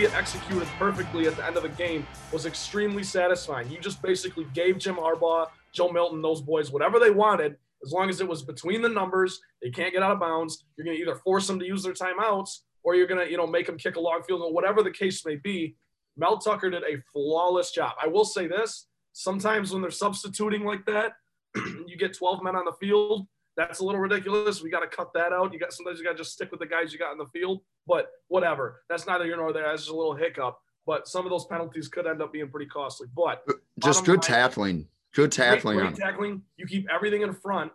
see it executed perfectly at the end of the game was extremely satisfying. You just basically gave Jim Harbaugh, Joe Milton, those boys whatever they wanted, as long as it was between the numbers. They can't get out of bounds. You're going to either force them to use their timeouts or you're going to, you know, make them kick a long field goal, whatever the case may be. Mel Tucker did a flawless job. I will say this: sometimes when they're substituting like that, you get 12 men on the field. That's a little ridiculous. We got to cut that out. You got sometimes you got to just stick with the guys you got in the field. But whatever. That's neither here nor there. That's just a little hiccup. But some of those penalties could end up being pretty costly. But just good line, tackling. Good tackling. Great, great tackling. You keep everything in front.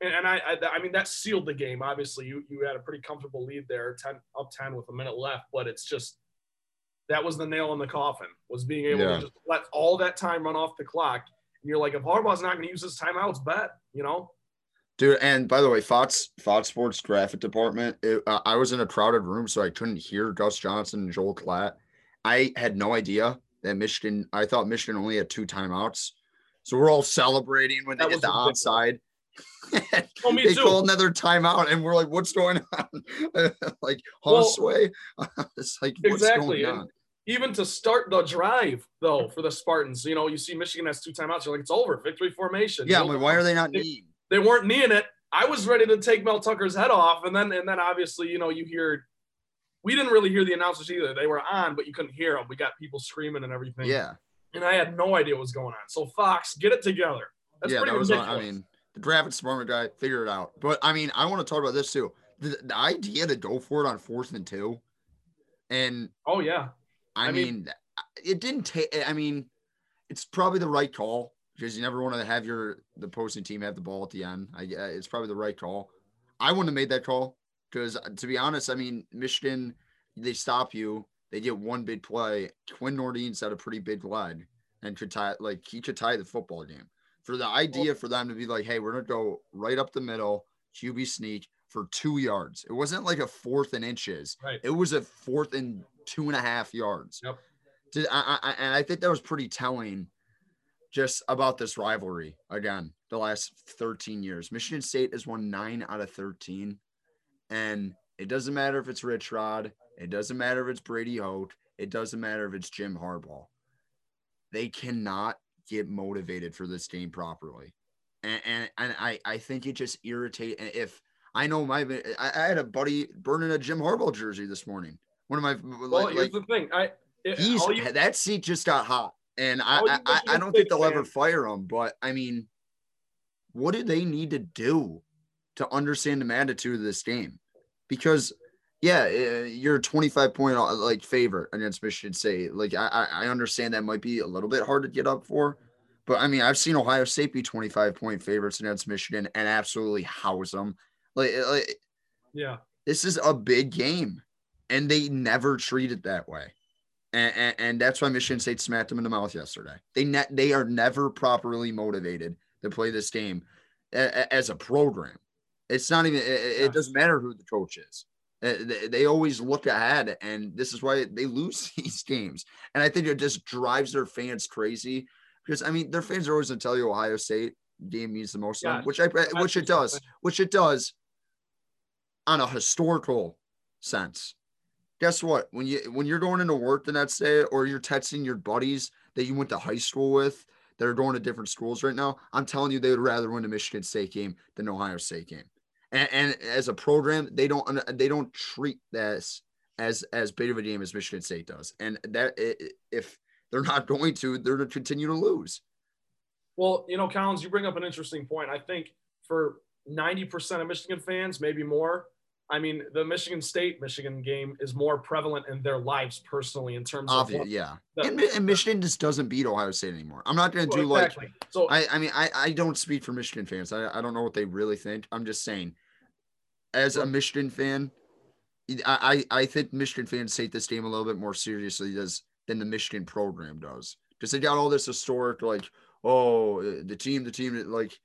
And, and I, I, I, mean, that sealed the game. Obviously, you, you had a pretty comfortable lead there, 10 up 10 with a minute left. But it's just that was the nail in the coffin was being able yeah. to just let all that time run off the clock. And you're like, if Harbaugh's not going to use his timeouts, bet, you know? Dude, and by the way, Fox Fox Sports graphic department. It, uh, I was in a crowded room, so I couldn't hear Gus Johnson and Joel Klatt. I had no idea that Michigan. I thought Michigan only had two timeouts, so we're all celebrating when they get the onside. oh, me they too. call another timeout, and we're like, "What's going on?" like Hosway. Well, it's like exactly. Even to start the drive, though, for the Spartans, you know, you see Michigan has two timeouts. You're like, it's over, victory formation. Yeah, but why are they not kneeing? They weren't kneeing it. I was ready to take Mel Tucker's head off, and then and then obviously, you know, you hear. We didn't really hear the announcers either. They were on, but you couldn't hear them. We got people screaming and everything. Yeah. And I had no idea what was going on. So Fox, get it together. That's yeah, that was. Ridiculous. I mean, the graphics department guy figured it out. But I mean, I want to talk about this too. The, the idea to go for it on fourth and two, and oh yeah, I, I mean, mean, it didn't take. I mean, it's probably the right call because you never want to have your the posting team have the ball at the end. I uh, it's probably the right call. I wouldn't have made that call because uh, to be honest, I mean, Michigan they stop you, they get one big play. Quinn Nordin's had a pretty big leg and could tie like he could tie the football game for the idea for them to be like, hey, we're gonna go right up the middle, QB sneak for two yards. It wasn't like a fourth and inches. Right. It was a fourth and two and a half yards. Yep. I, I, and I think that was pretty telling just about this rivalry again the last 13 years. Michigan State has won nine out of 13. And it doesn't matter if it's Rich Rod, it doesn't matter if it's Brady Hoke, it doesn't matter if it's Jim Harbaugh. They cannot get motivated for this game properly. And, and, and I, I think it just irritates. If I know my, I, I, had a buddy burning a Jim Harbaugh jersey this morning. One of my, well, like, here's the thing. I, it, he's you, that seat just got hot. And I, I, I, don't think they'll fan. ever fire him, but I mean, what do they need to do to understand the magnitude of this game? Because yeah, eh, you're a 25 point uh, like favorite against Michigan State. Like I, I understand that might be a little bit hard to get up for, but I mean I've seen Ohio State be 25 point favorites against Michigan and absolutely house them. Like, eh, like yeah, this is a big game, and they never treat it that way. And, and, and that's why Michigan State smacked them in the mouth yesterday. They ne- they are never properly motivated to play this game a- a- as a program. It's not even. It, it doesn't matter who the coach is uh, they always look ahead, and this is why they lose these games. And I think it just drives their fans crazy because I mean, their fans are always going to tell you Ohio State game means the most, yeah, which I which it does, which it does on a historical sense. Guess what? When you when you're going into work the next day, or you're texting your buddies that you went to high school with that are going to different schools right now, I'm telling you, they would rather win a Michigan State game than Ohio State game and, and as a program, they don't they don't treat this as as big of a game as Michigan State does, and that if they're not going to, they're going to continue to lose. Well, you know, Collins, you bring up an interesting point. I think for 90% of Michigan fans, maybe more, I mean, the Michigan State Michigan game is more prevalent in their lives personally in terms Obvious, of yeah. The, and, and, Michigan just doesn't beat Ohio State anymore. I'm not going to well, do exactly. like so. I, I mean, I, I don't speak for Michigan fans. I, I don't know what they really think. I'm just saying as a Michigan fan, I, I think Michigan fans take this game a little bit more seriously as, than the Michigan program does because they got all this historic like oh the team the team like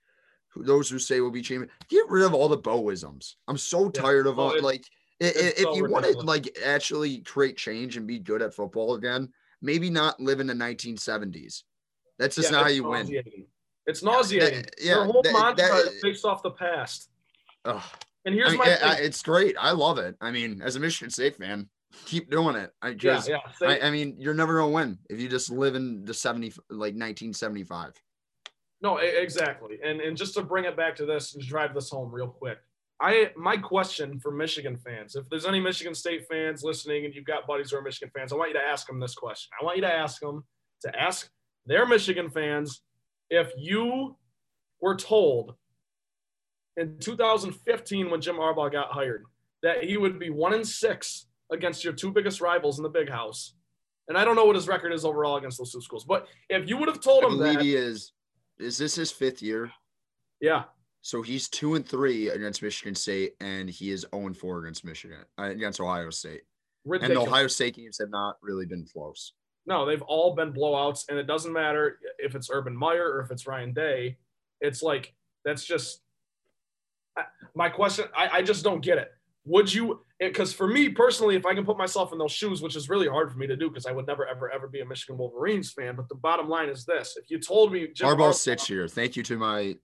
those who say will be champion get rid of all the Bo-isms. I'm so tired yeah. of oh, all like if, if you want to like actually create change and be good at football again, maybe not live in the 1970s. That's just yeah, not how you win. It's nauseating. That, yeah, Your whole that, mantra that, is based off the past. Ugh. And here's I mean, my it's great. I love it. I mean, as a Michigan State fan, keep doing it. I just, yeah. Say- I, I mean, you're never gonna win if you just live in the 70, like 1975. No, exactly. And and just to bring it back to this and drive this home real quick. I my question for Michigan fans, if there's any Michigan State fans listening and you've got buddies who are Michigan fans, I want you to ask them this question. I want you to ask them to ask their Michigan fans if you were told in 2015 when Jim Harbaugh got hired that he would be one in six against your two biggest rivals in the big house. And I don't know what his record is overall against those two schools, but if you would have told him that, he is. Is this his fifth year? yeah, So he's two and three against Michigan State, and he is zero and four against Michigan uh, against Ohio State. And the Ohio State games have not really been close. No, they've all been blowouts, and it doesn't matter if it's Urban Meyer or if it's Ryan Day. It's like that's just my question. I, I just don't get it. Would you? Because for me personally, if I can put myself in those shoes, which is really hard for me to do, because I would never, ever, ever be a Michigan Wolverines fan. But the bottom line is this: if you told me Jim Harbaugh Harbaugh- six year. Thank you to my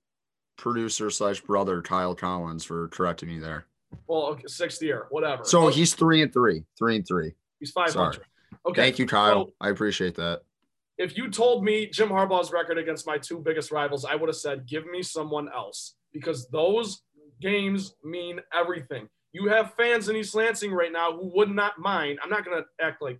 producer slash brother Kyle Collins for correcting me there. well, okay, sixth year, whatever. So he's three and three, three and three. he's five hundred. Okay, Thank you, Kyle. so- I appreciate that. if you told me Jim Harbaugh's record against my two biggest rivals, I would have said, give me someone else because those games mean everything. You have fans in East Lansing right now who would not mind. I'm not going to act like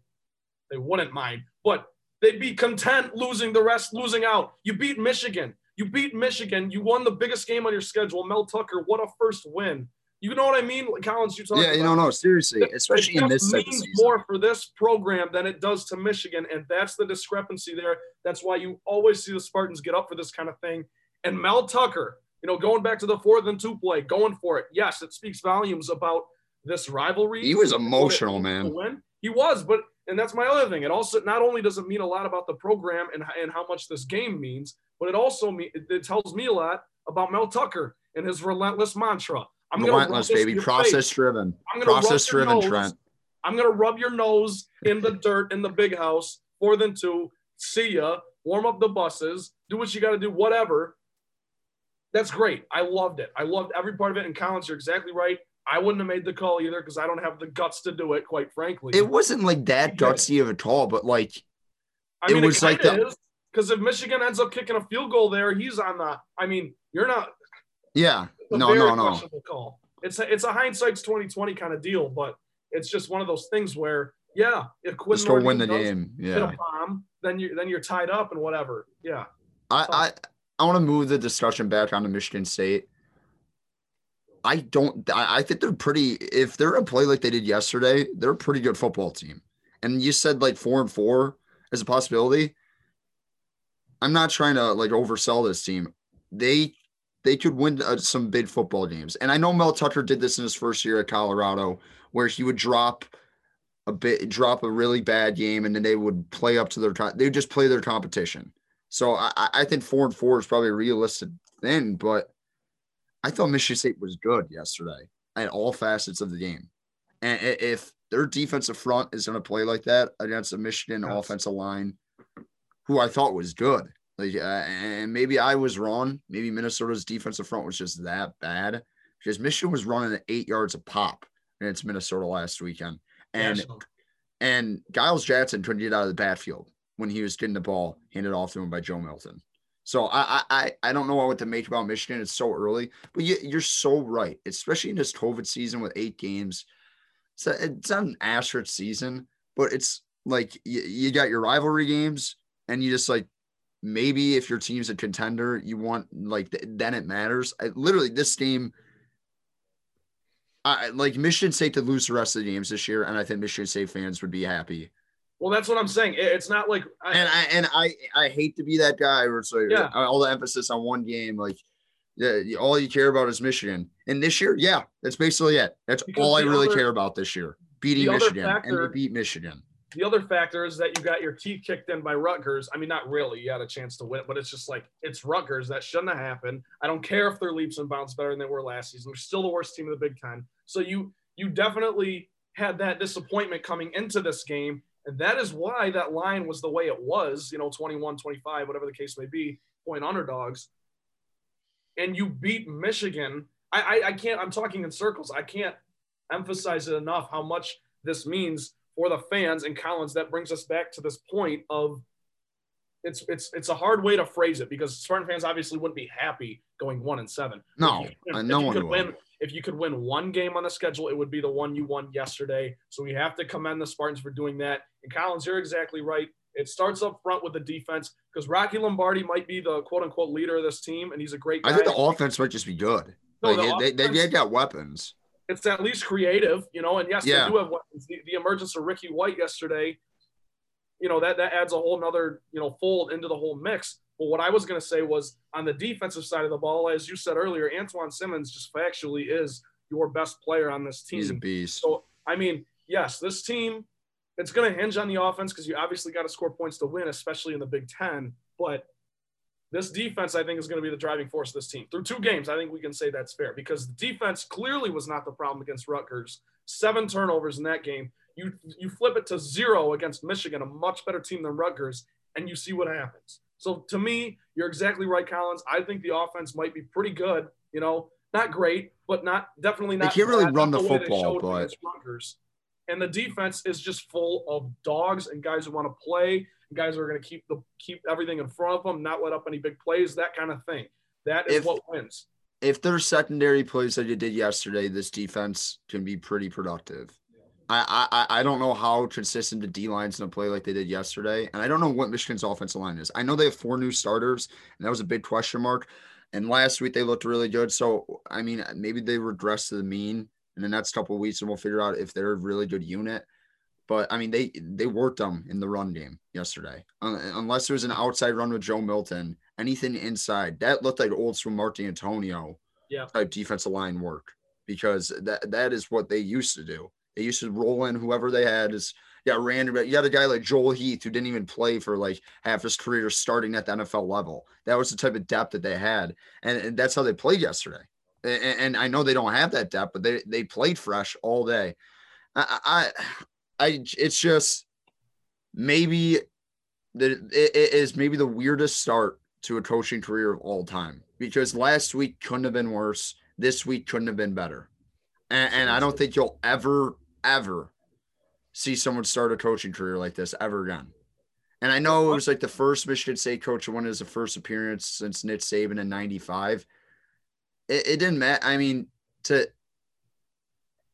they wouldn't mind, but they'd be content losing the rest, losing out. You beat Michigan. You beat Michigan. You won the biggest game on your schedule. Mel Tucker, what a first win. You know what I mean? Collins, you talking Yeah, you about know, no, seriously, it- especially it in this just type of means more for this program than it does to Michigan, and that's the discrepancy there. That's why you always see the Spartans get up for this kind of thing. And Mel Tucker, you know, going back to the fourth and two play, going for it. Yes, it speaks volumes about this rivalry. He was emotional, man. Win. He was, but and that's my other thing. It also not only does it mean a lot about the program and and how much this game means, but it also me it, it tells me a lot about Mel Tucker and his relentless mantra. I'm Relentless, baby. Process face. driven. I'm gonna Process driven, nose. Trent. I'm gonna rub your nose in the dirt in the big house. Four than two. See ya. Warm up the buses. Do what you got to do. Whatever. That's great. I loved it. I loved every part of it. And Collins, you're exactly right. I wouldn't have made the call either because I don't have the guts to do it. Quite frankly, It wasn't like that gutsy of a call, but like I it mean, was it like the- because if Michigan ends up kicking a field goal there, he's on the. I mean, you're not. yeah. No, no, no. call. It's a, it's a hindsight's 2020 kind of deal, but it's just one of those things where, yeah, if Quinn Just go win the does game. hit Yeah. a bomb, then you then you're tied up and whatever. Yeah. I I, I want to move the discussion back onto Michigan State. I don't. I, think they're pretty. If they're a play like they did yesterday, they're a pretty good football team. And you said like four and four as a possibility. I'm not trying to like oversell this team. They they could win uh, some big football games. And I know Mel Tucker did this in his first year at Colorado, where he would drop a bit, drop a really bad game, and then they would play up to their. They would just play their competition. So I, I- think four and four is probably realistic then, but I thought Michigan State was good yesterday at all facets of the game. And if their defensive front is going to play like that against a Michigan Yes. offensive line, who I thought was good, like, uh, and maybe I was wrong. Maybe Minnesota's defensive front was just that bad because Michigan was running at eight yards a pop against Minnesota last weekend, and National. and Giles Jackson couldn't get out of the backfield when he was getting the ball handed off to him by Joe Milton. So I I I- don't know what to make about Michigan. It's so early, but you, you're so right, especially in this COVID season with eight games. So it's not an asterisk season, but it's like you, you got your rivalry games, and you just like maybe if your team's a contender, you want like th- then it matters. I, literally, this game. I like Michigan State to lose the rest of the games this year, and I think Michigan State fans would be happy. Well, that's what I'm saying. It's not like I, And I and I I hate to be that guy where like Yeah. Uh, all the emphasis on one game, like yeah, all you care about is Michigan. And this year, yeah, that's basically it. That's Because all I really other- care about this year. Beating Michigan, and factor- they beat Michigan. the other factor is that you got your teeth kicked in by Rutgers. I mean, not really. You had a chance to win, but it's just like it's Rutgers. That shouldn't have happened. I don't care if they're leaps and bounds better than they were last season. They're still the worst team in the Big Ten. So you you definitely had that disappointment coming into this game. And that is why that line was the way it was, you know, 21, 25, whatever the case may be, point underdogs. And you beat Michigan. I, I, I can't, I'm talking in circles. I can't emphasize it enough how much this means for the fans and Collins, that brings us back to this point of it's it's it's a hard way to phrase it because Spartan fans obviously wouldn't be happy going one and seven. No, if, no you one could will. win, if you could win one game on the schedule, it would be the one you won yesterday. So we have to commend the Spartans for doing that. And Collins, you're exactly right. It starts up front with the defense because Rocky Lombardi might be the quote unquote leader of this team, and he's a great guy. I think the offense might just be good. No, Like, the they, they, offense- they got weapons. it's at least creative, you know. And yes, Yeah. they do have weapons. The, the emergence of Ricky White yesterday, you know, that that adds a whole nother you know fold into the whole mix. But what I was going to say was on the defensive side of the ball, as you said earlier, Antjuan Simmons just factually is your best player on this team. He's a beast. So I mean, yes, this team it's going to hinge on the offense because you obviously got to score points to win, especially in the Big Ten. But this defense, I think, is going to be the driving force of this team. Through two games, I think we can say that's fair because the defense clearly was not the problem against Rutgers. Seven turnovers in that game. You you flip it to zero against Michigan, a much better team than Rutgers, and you see what happens. So to me, you're exactly right, Collins. I think the offense might be pretty good. You know, not great, but not definitely not. can't really bad, run not the football, but- Rutgers. And the defense is just full of dogs and guys who want to play, guys who are going to keep the keep everything in front of them, not let up any big plays, that kind of thing. That is If- what wins. if there's secondary plays that you did yesterday, this defense can be pretty productive. I I I don't know how consistent the D line's gonna play like they did yesterday, and I don't know what Michigan's offensive line is. I know they have four new starters, and that was a big question mark. And last week they looked really good, so I mean maybe they regress to the mean in the next couple of weeks, and we'll figure out if they're a really good unit. But I mean they they worked them in the run game yesterday, Un- unless there was an outside run with Joe Milton. Anything inside that looked like old school Mark Dantonio Yeah. type defensive line work because that that is what they used to do. They used to roll in whoever they had is yeah random. You got a guy like Joel Heath who didn't even play for like half his career starting at the NFL level. That was the type of depth that they had, and, and that's how they played yesterday. And, and I know they don't have that depth, but they they played fresh all day. I I, I it's just maybe that it, it is maybe the weirdest start to a coaching career of all time because last week couldn't have been worse. This week couldn't have been better. And, and I don't think you'll ever, ever see someone start a coaching career like this ever again. And I know it was like the first Michigan State coach won his first appearance since Nick Saban in 95. It, it didn't matter. I mean, to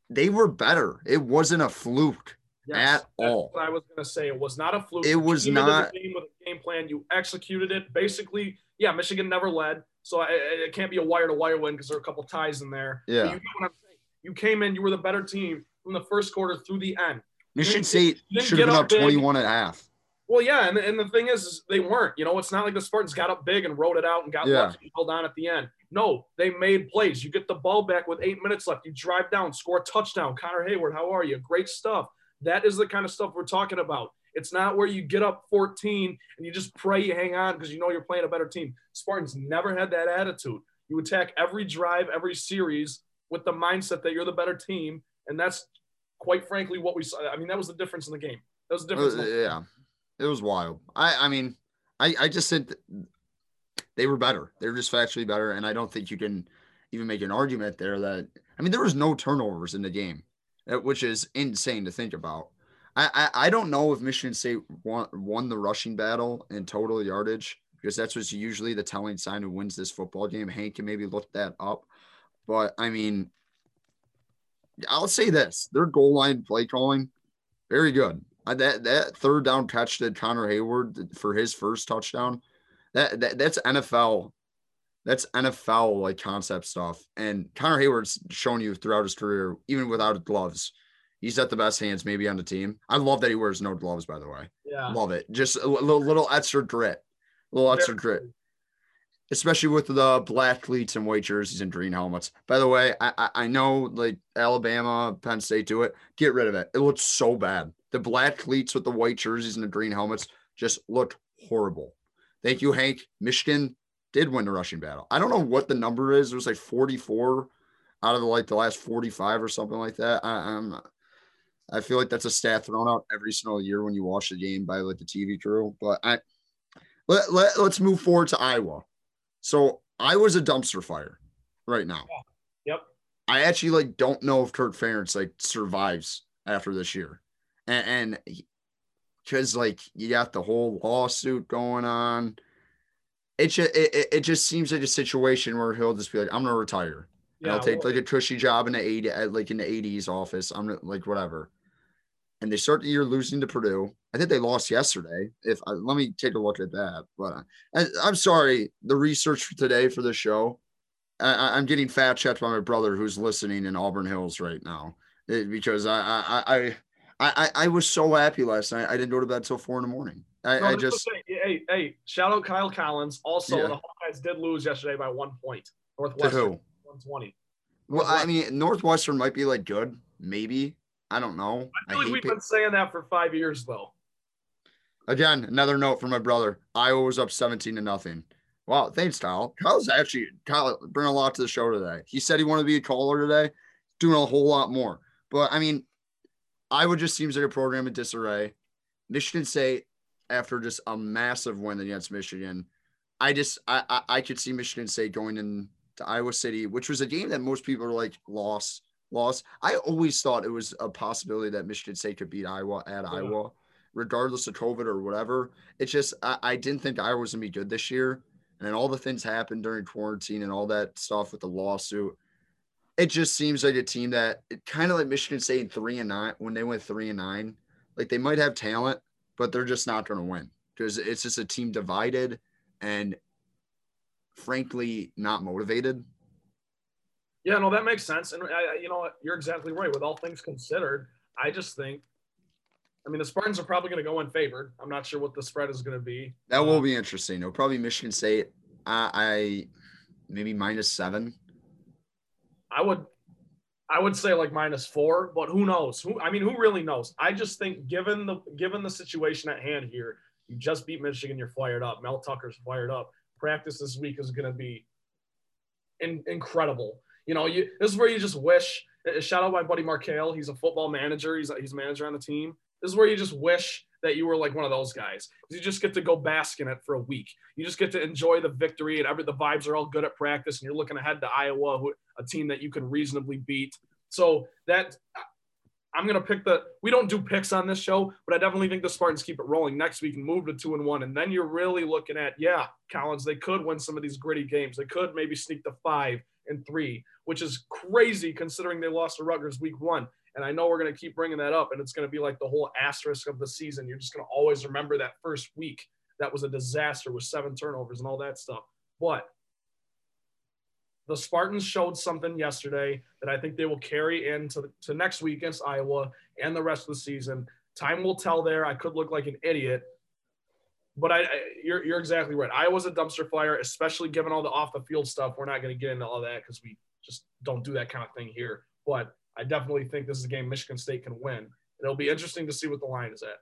they were better. It wasn't a fluke. Yes, At that's all. what I was going to say. It was not a fluke. It was came into the not- game with a game plan. You executed it. Basically, yeah, Michigan never led, so I- it, it can't be a wire to wire win because there are a couple ties in there. Yeah. you know what I'm saying. You came in. You were the better team from the first quarter through the end. Michigan State should have been up up 21 and a half. Well, yeah, and, and the thing is, is, they weren't. You know, it's not like the Spartans got up big and rode it out and got Yeah. and held on at the end. No, they made plays. You get the ball back with eight minutes left. You drive down, score a touchdown. Connor Heyward, how are you? Great stuff. That is the kind of stuff we're talking about. It's not where you get up 14 and you just pray you hang on because you know you're playing a better team. Spartans never had that attitude. You attack every drive, every series with the mindset that you're the better team, and that's quite frankly what we saw. I mean, that was the difference in the game. That was the difference. Uh, the- yeah, it was wild. I I mean, I I just said they were better. They were just factually better, and I don't think you can even make an argument there that I mean there was no turnovers in the game, uh, which is insane to think about. I I, I don't know if Michigan State won won the rushing battle in total yardage because that's what's usually the telling sign who wins this football game. Hank can maybe look that up, but I mean. I'll say this: their goal line play calling, very good. Uh, that that third down catch to Connor Heyward for his first touchdown, that, that that's NFL, that's NFL like concept stuff. And Connor Heyward's shown you throughout his career, even without gloves, he's got the best hands maybe on the team. I love that he wears no gloves, by the way. yeah. Love it. Just a little, little extra grit, a little extra grit especially with the black cleats and white jerseys and green helmets. By the way, I, I know like Alabama, Penn State do it. Get rid of it. It looks so bad. The black cleats with the white jerseys and the green helmets just looked horrible. Thank you, Hank. Michigan did win the rushing battle. I don't know what the number is. It was like 44 out of the like the last 45 or something like that. I, I'm I feel like that's a stat thrown out every single year when you watch the game by like the TV crew. But I let, let, let's move forward to Iowa. So Iowa's a dumpster fire right now. Yep. I actually like don't know if Kirk Ferentz like survives after this year. and because like you got the whole lawsuit going on. It just it, it just seems like a situation where he'll just be like, I'm gonna retire. Yeah, I'll take well, like a cushy job in the 80 like in the 80s office. I'm like whatever. And they start the year losing to Purdue. I think they lost yesterday. If I, let me take a look at that. But uh, I, am sorry, the research for today for the show. I, am getting fat checked by my brother who's listening in Auburn Hills right now it, because I I, I I I was so happy last night. I didn't go to bed till four in the morning. I, no, I just hey hey shout out Kyle Collins. Also, yeah. the Hawkeyes did lose yesterday by one point. Northwestern who? 120. Well, I mean, Northwestern might be like good, maybe. I don't know. I feel I like we've been saying that for five years, though. Again, another note from my brother. Iowa was up 17 to nothing. Wow, thanks, Kyle. Kyle's actually Kyle bring a lot to the show today. He said he wanted to be a caller today, doing a whole lot more. But I mean, Iowa just seems like a program in disarray. Michigan State, after just a massive win against Michigan, I just I I, I could see Michigan State going into Iowa City, which was a game that most people are like loss, loss. I always thought it was a possibility that Michigan State could beat Iowa at yeah. Iowa, regardless of COVID or whatever. It's just I, I didn't think Iowa was gonna be good this year. And then all the things happened during quarantine and all that stuff with the lawsuit. It just seems like a team that it kind of like Michigan State three and nine when they went three and nine. Like they might have talent, but they're just not going to win because it's just a team divided and frankly not motivated. Yeah, no, that makes sense. And I, you know what? You're exactly right. With all things considered, I just think, I mean, the Spartans are probably going to go in favored. I'm not sure what the spread is going to be. That will uh, be interesting. It'll probably Michigan State. I, I maybe minus seven. I would, I would say like minus four, but who knows? Who I mean, who really knows? I just think given the given the situation at hand here, you just beat Michigan, you're fired up. Mel Tucker's fired up practice this week is going to be in, incredible. You know, you this is where you just wish. Uh, shout out my buddy Markale. He's a football manager. He's a, he's a manager on the team. This is where you just wish that you were like one of those guys. You just get to go bask in it for a week. You just get to enjoy the victory, and every the vibes are all good at practice. And you're looking ahead to Iowa, who, a team that you can reasonably beat. So that I'm gonna pick the. We don't do picks on this show, but I definitely think the Spartans keep it rolling next week and move to two and one, and then you're really looking at yeah, Collins. They could win some of these gritty games. They could maybe sneak to five and three, which is crazy considering they lost to Rutgers week one. And I know we're gonna keep bringing that up, and it's gonna be like the whole asterisk of the season. You're just gonna always remember that first week that was a disaster with seven turnovers and all that stuff. But the Spartans showed something yesterday that I think they will carry into to next week against Iowa and the rest of the season. Time will tell there. I could look like an idiot, but I, I you're, you're exactly right. Iowa's a dumpster fire, especially given all the off the field stuff. We're not going to get into all that because we just don't do that kind of thing here. But I definitely think this is a game Michigan State can win. It'll be interesting to see what the line is at.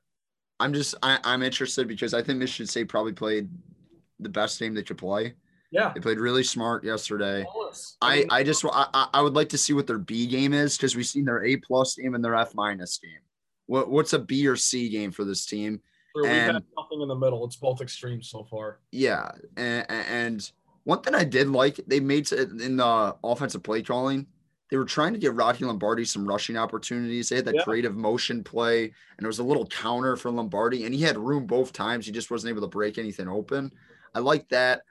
I'm just I, I'm interested because I think Michigan State probably played the best game they could play. Yeah, they played really smart yesterday. I I just I I would like to see what their B game is because we've seen their A plus game and their F minus game. What what's a B or C game for this team? Sure, we've had nothing in the middle. It's both extremes so far. Yeah, and, and one thing I did like they made in the offensive play calling. They were trying to give Rocky Lombardi some rushing opportunities. They had that yeah. creative motion play, and it was a little counter for Lombardi, and he had room both times. He just wasn't able to break anything open. I like that.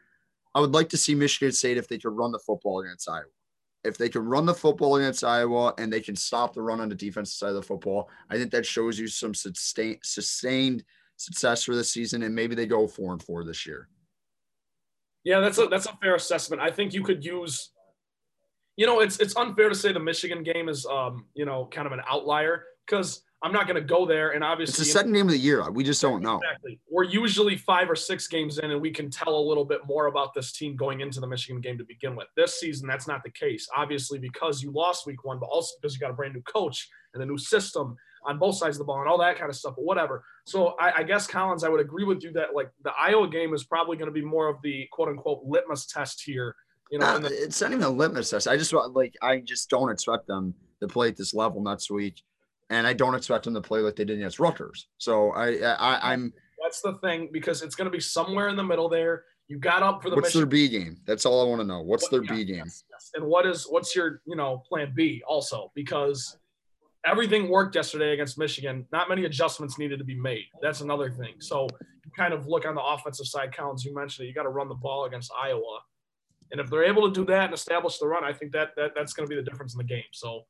I would like to see Michigan State if they could run the football against Iowa. If they can run the football against Iowa and they can stop the run on the defensive side of the football, I think that shows you some sustained sustained success for this season, and maybe they go four and four this year. Yeah, that's a that's a fair assessment. I think you could use, you know, it's it's unfair to say the Michigan game is um, you know, kind of an outlier because I'm not going to go there. And obviously, it's the second game of the year. We just don't know. Exactly. We're usually five or six games in, and we can tell a little bit more about this team going into the Michigan game to begin with. This season, that's not the case. Obviously, because you lost week one, but also because you got a brand new coach and a new system on both sides of the ball and all that kind of stuff. But whatever. So I, I guess Collins, I would agree with you that like the Iowa game is probably going to be more of the quote unquote litmus test here. You know, the- uh, it's not even a litmus test. I just like I just don't expect them to play at this level next week and I don't expect them to play like they did against Rutgers. So I, I I'm. That's the thing because it's going to be somewhere in the middle there. You got up for the. What's Michigan. their B game? That's all I want to know. What's what, their yeah, B game? Yes, yes. And what is what's your you know plan B also because everything worked yesterday against Michigan. Not many adjustments needed to be made. That's another thing. So you kind of look on the offensive side, Collins, you mentioned it. You got to run the ball against Iowa. And if they're able to do that and establish the run, I think that, that that's going to be the difference in the game. So,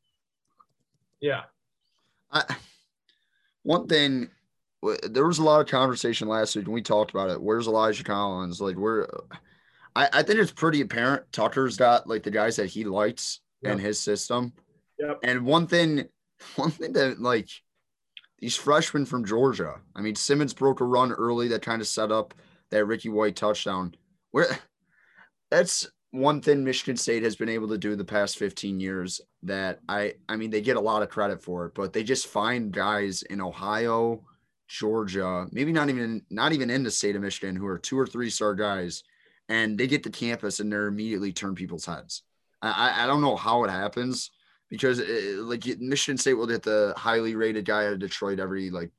yeah. I, one thing, there was a lot of conversation last week, and we talked about it. Where's Elijah Collins? Like, where? I, I think it's pretty apparent Tucker's got like the guys that he likes yep. in his system. Yep. And one thing, one thing that like these freshmen from Georgia. I mean, Simmons broke a run early that kind of set up that Ricky White touchdown. Where that's one thing Michigan State has been able to do the past 15 years that I I mean they get a lot of credit for it, but they just find guys in Ohio, Georgia, maybe not even not even in the state of Michigan who are two or three star guys, and they get to campus and they're immediately turn people's heads. I I don't know how it happens because it, like Michigan State will get the highly rated guy out of Detroit every like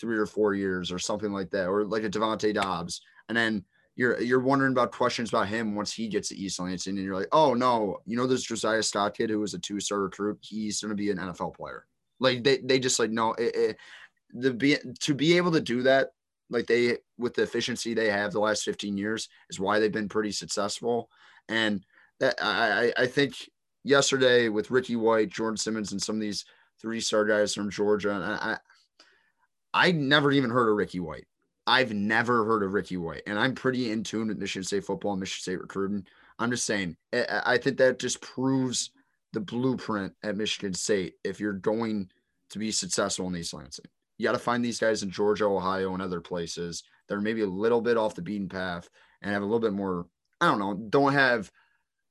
three or four years or something like that, or like a Devonte Dobbs, and then you're you're wondering about questions about him once he gets to East Lansing, and you're like, oh no, you know this Josiah Scott kid who was a two star recruit, he's going to be an NFL player. Like they they just like no, it, it, the be to be able to do that like they with the efficiency they have the last 15 years is why they've been pretty successful. And uh, that I I think yesterday with Ricky White, Jordan Simmons, and some of these three star guys from Georgia. And I, I never even heard of Ricky White. I've never heard of Ricky White, and I'm pretty in tune with Michigan State football and Michigan State recruiting. I'm just saying, I think that just proves the blueprint at Michigan State if you're going to be successful in East Lansing. You got to find these guys in Georgia, Ohio, and other places that are maybe a little bit off the beaten path and have a little bit more, I don't know, don't have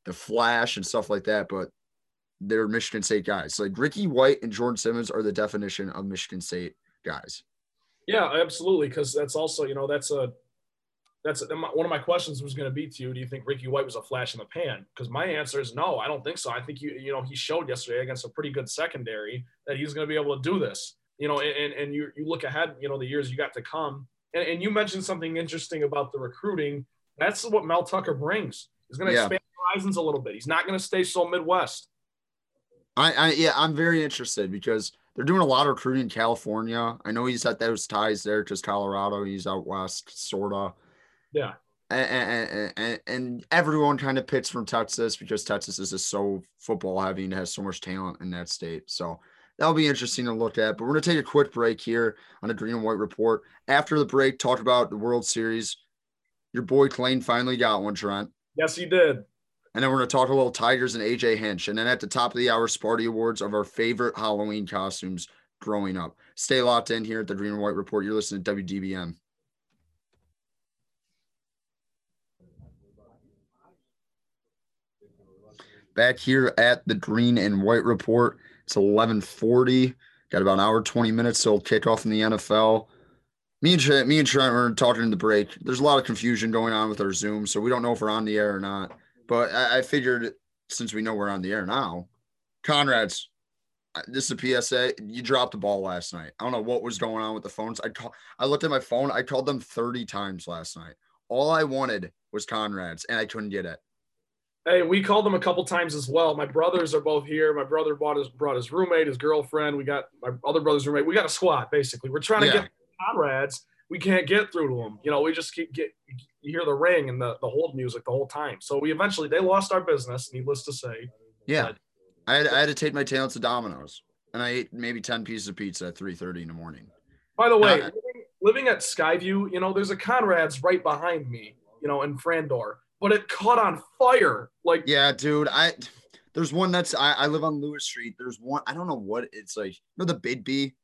the flash and stuff like that, but they're Michigan State guys. Like Ricky White and Jordan Simmons are the definition of Michigan State guys. Yeah, absolutely. Because that's also, you know, that's a that's a, one of my questions was going to be to you. Do you think Ricky White was a flash in the pan? Because my answer is no. I don't think so. I think you, you know, he showed yesterday against a pretty good secondary that he's going to be able to do this. You know, and and you you look ahead, you know, the years you got to come. And, and you mentioned something interesting about the recruiting. That's what Mel Tucker brings. He's going to yeah. expand horizons a little bit. He's not going to stay so Midwest. I, I yeah, I'm very interested because they're doing a lot of recruiting in California. I know he's got those ties there because Colorado, he's out west, sorta. Yeah. And, and, and, and, everyone kind of pits from Texas because Texas is just so football heavy and has so much talent in that state. So that'll be interesting to look at. But we're going to take a quick break here on the Green and White Report. After the break, talk about the World Series. Your boy Klain finally got one, Trent. Yes, he did. And then we're going to talk a little Tigers and AJ Hinch. And then at the top of the hour, Sparty Awards of our favorite Halloween costumes growing up. Stay locked in here at the Green and White Report. You're listening to WDBM. Back here at the Green and White Report. It's 1140. Got about an hour, 20 minutes till kickoff in the NFL. Me and Trent, me and Trent were talking in the break. There's a lot of confusion going on with our Zoom, so we don't know if we're on the air or not. But I, I figured since we know we're on the air now, Conrad's uh, this is a PSA. You dropped the ball last night. I don't know what was going on with the phones. I call, I looked at my phone. I called them 30 times last night. All I wanted was Conrad's, and I couldn't get it. Hey, we called them a couple times as well. My brothers are both here. My brother brought his brought his roommate, his girlfriend. We got my other brother's roommate. We got a squad basically. We're trying to yeah. get Conrad's. We can't get through to them. You know, we just keep get you hear the ring and the, the hold music the whole time. So we eventually they lost our business, needless to say. Yeah. But, I had, I had to take my talents to Domino's and I ate maybe 10 pieces of pizza at 3:30 in the morning. By the way, living, living, at Skyview, you know, there's a Conrad's right behind me, you know, in Frandor, but it caught on fire. Like Yeah, dude, I there's one that's I, I live on Lewis Street. There's one I don't know what it's like. You know the Biggby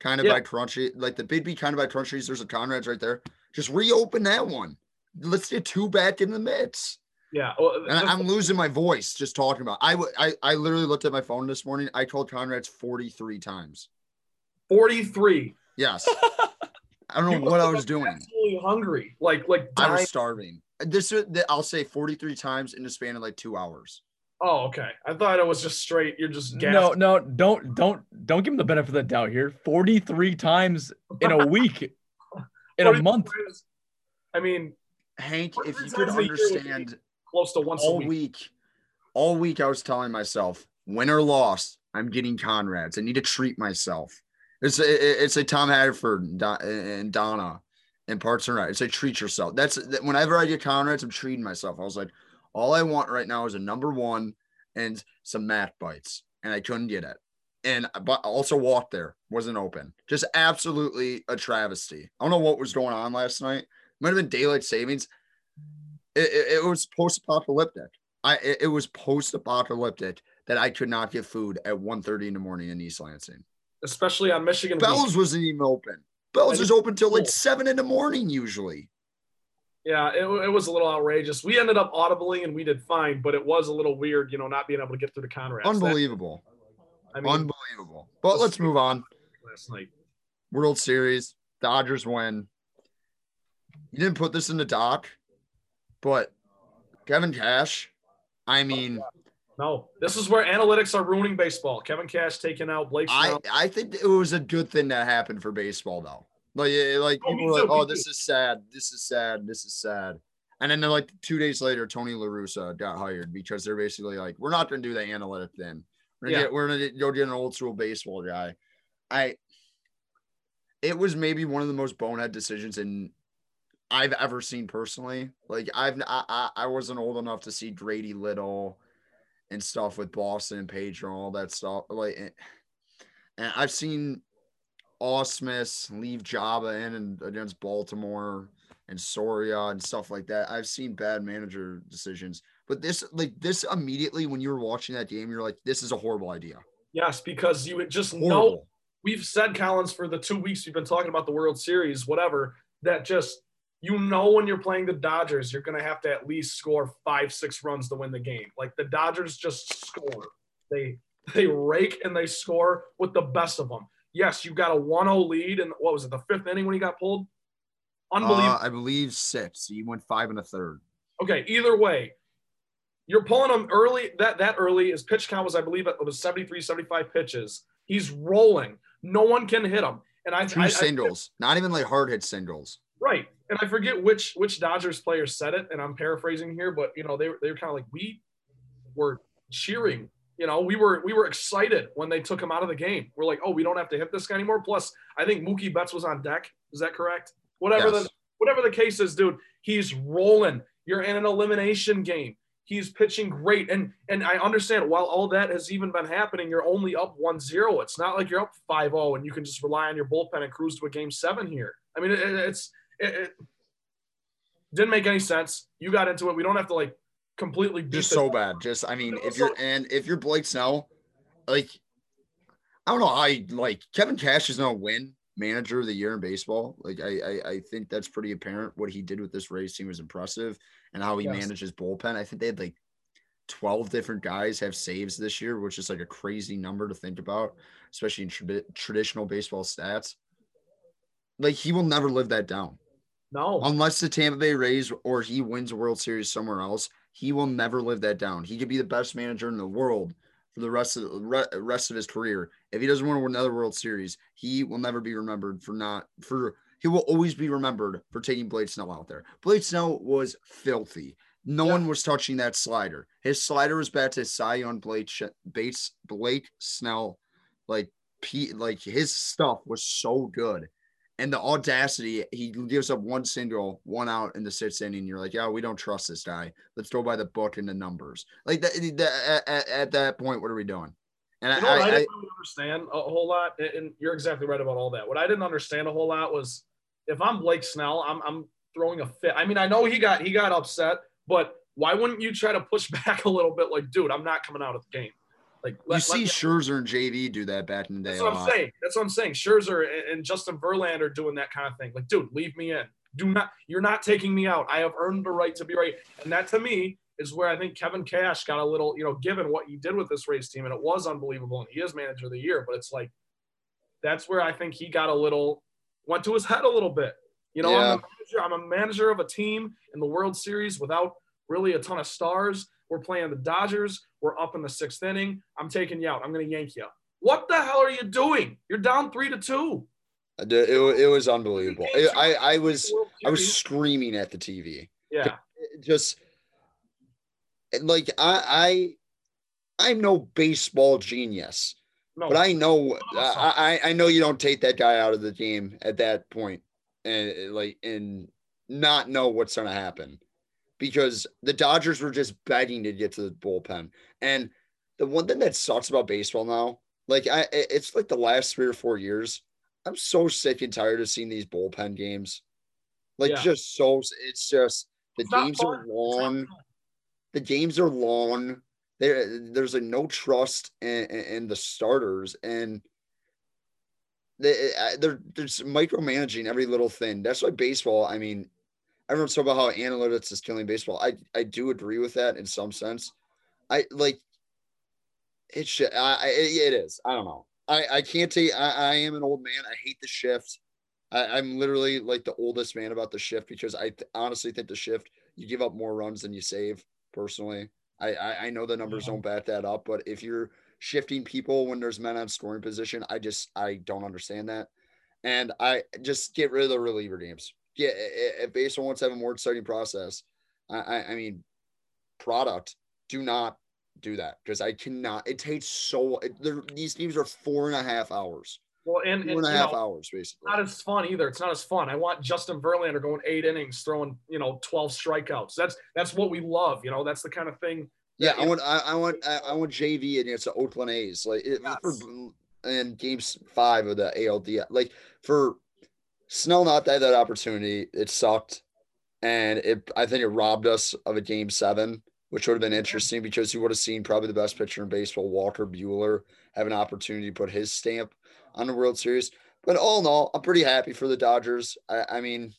kind of yeah. by Crunchy, like the Biggby kind of by Crunchies. There's a Conrad's right there. Just reopen that one let's get two back in the mix. Yeah, well, and I'm losing my voice just talking about. I, I I literally looked at my phone this morning. I called Conrad's 43 times. 43. Yes. I don't know what I was doing. Absolutely hungry, like like dying. I was starving. This I'll say 43 times in the span of like two hours. Oh, okay. I thought it was just straight. You're just gassed. no, no. Don't don't don't give him the benefit of the doubt here. 43 times in a week, in a month. I mean, Hank, if you could understand close to once all week. week. all week I was telling myself, win or loss, I'm getting Conrad's. I need to treat myself. It's a, it's a Tom Haverford and Donna and Parks and Rec. It's like treat yourself. That's whenever I get Conrad's, I'm treating myself. I was like, all I want right now is a number one and some mat bites, and I couldn't get it. And but also walked there wasn't open. Just absolutely a travesty. I don't know what was going on last night. Might have been daylight savings. It, it, it was post-apocalyptic. I it, it was post-apocalyptic that I could not get food at 1.30 in the morning in East Lansing. Especially on Michigan. Bell's wasn't even open. Bell's is open till like seven in the morning usually. Yeah, it, it was a little outrageous. We ended up audibly and we did fine, but it was a little weird, you know, not being able to get through the Conrad. Unbelievable. That, I mean, Unbelievable. But let's move on. Last night. World Series, Dodgers win. You didn't put this in the doc, but Kevin Cash, I mean, no, this is where analytics are ruining baseball. Kevin Cash taking out Blake. I, I think it was a good thing that happened for baseball, though. Like, eh, like oh, people were like, "Oh, this is sad. This is sad. This is sad." And then, like two days later, Tony La Russa got hired because they're basically like, "We're not going to do the analytic thing. We're gonna yeah. get, we're going to go get an old school baseball guy." I. It was maybe one of the most bonehead decisions in I've ever seen personally. Like I've I, I, I wasn't old enough to see Grady Little and stuff with Boston and Page and all that stuff. Like, eh, and I've seen Ausmus leave Joba in and against Baltimore and Soria and stuff like that. I've seen bad manager decisions, but this, like this, immediately when you were watching that game, you're like, this is a horrible idea. Yes, because you would just horrible. know. We've said Collins for the two weeks we've been talking about the World Series, whatever. That just you know when you're playing the Dodgers, you're going to have to at least score five, six runs to win the game. Like the Dodgers just score. They they rake and they score with the best of them. Yes, you got a 1-0 lead, and what was it, the fifth inning when he got pulled? Unbelievable. Uh, I believe six. He went five and a third. Okay, either way, you're pulling him early. That that early. His pitch count was, I believe, it was 73, 75 pitches. He's rolling. No one can hit him. And I two I, singles, I, not even like hard hit singles. Right and I forget which which Dodgers player said it, and I'm paraphrasing here, but you know they they were kind of like we were cheering. You know, we were we were excited when they took him out of the game. We're like, oh, we don't have to hit this guy anymore. Plus, I think Mookie Betts was on deck. Is that correct? Whatever yes. the whatever the case is, dude, he's rolling. You're in an elimination game. He's pitching great. And and I understand while all that has even been happening, you're only up 1-0. It's not like you're up 5-0 and you can just rely on your bullpen and cruise to a game seven here. I mean, it, it's it, it didn't make any sense. You got into it. We don't have to like completely just so bad. Just I mean, if you're and if you're Blake Snell, like I don't know how you like Kevin Cash is gonna win manager of the year in baseball. Like I, I, I think that's pretty apparent. What he did with this Rays team was impressive, and how he yes. manages bullpen. I think they had like twelve different guys have saves this year, which is like a crazy number to think about, especially in tra- traditional baseball stats. Like he will never live that down. No. Unless the Tampa Bay Rays or he wins a World Series somewhere else, he will never live that down. He could be the best manager in the world for the rest of the rest of his career. If he doesn't win another World Series, he will never be remembered for not for he will always be remembered for taking Blake Snell out there. Blake Snell was filthy. No yeah. one was touching that slider. His slider was back to Cy Young Blake Bates Blake Snell like P like his stuff was so good and the audacity, he gives up one single, one out in the sixth inning. You're like, yeah, we don't trust this guy. Let's go by the book and the numbers. Like that, that at, at, that point, what are we doing? And you know I, I, I, didn't understand a whole lot, and you're exactly right about all that. What I didn't understand a whole lot was if I'm Blake Snell, I'm, I'm throwing a fit. I mean, I know he got he got upset, but why wouldn't you try to push back a little bit? Like, dude, I'm not coming out of the game. Like let, you see Scherzer and JV do that back in the day. That's what I'm saying. That's what I'm saying. Scherzer and Justin Verlander doing that kind of thing. Like, dude, leave me in. Do not. You're not taking me out. I have earned the right to be right. And that to me is where I think Kevin Cash got a little, you know, given what he did with this Rays team, and it was unbelievable. And he is manager of the year, but it's like that's where I think he got a little went to his head a little bit. You know, yeah. I'm, a manager, I'm a manager of a team in the World Series without really a ton of stars. We're playing the Dodgers. We're up in the sixth inning. I'm taking you out. I'm going to yank you. What the hell are you doing? You're down three to two. Uh, it, it, it was unbelievable. It, I, I was I was screaming at the TV. Yeah. Just like I I I'm no baseball genius, No, But I know, uh, I, I I know you don't take that guy out of the game at that point, and like, and not know what's going to happen, because the Dodgers were just begging to get to the bullpen. And the one thing that sucks about baseball now, like I, it's like the last three or four years, I'm so sick and tired of seeing these bullpen games. Like Yeah. just so, it's just the It's games are long the games are long. There, there's like no trust in, in, the starters, and they, they're there's micromanaging every little thing. That's why baseball. I mean, everyone's talking about how analytics is killing baseball. I I do agree with that in some sense. I like it. Should, I, I it is. I don't know. I I can't take. I, I am an old man. I hate the shift. I, I'm literally like the oldest man about the shift because I th- honestly think the shift you give up more runs than you save personally. I, I, I know the numbers Yeah. don't back that up, but if you're shifting people when there's men on scoring position, I just I don't understand that. And I just get rid of the reliever games. Yeah, based on what's having more exciting process, I, I, I mean, product, do not do that because I cannot. It takes so. It, these games are four and a half hours, well, and, and and a half know, hours basically. not as fun either. It's not as fun. I want Justin Verlander going eight innings, throwing you know twelve strikeouts. That's that's what we love. You know, that's the kind of thing. Yeah, that I want I, I want I, want JV against the Oakland A's like it, for, Yes. in games five of the ALD like for Snell not have that opportunity it sucked and it I think it robbed us of a game seven which would have been interesting because you would have seen probably the best pitcher in baseball Walker Buehler have an opportunity to put his stamp on the World Series but all in all I'm pretty happy for the Dodgers I, I mean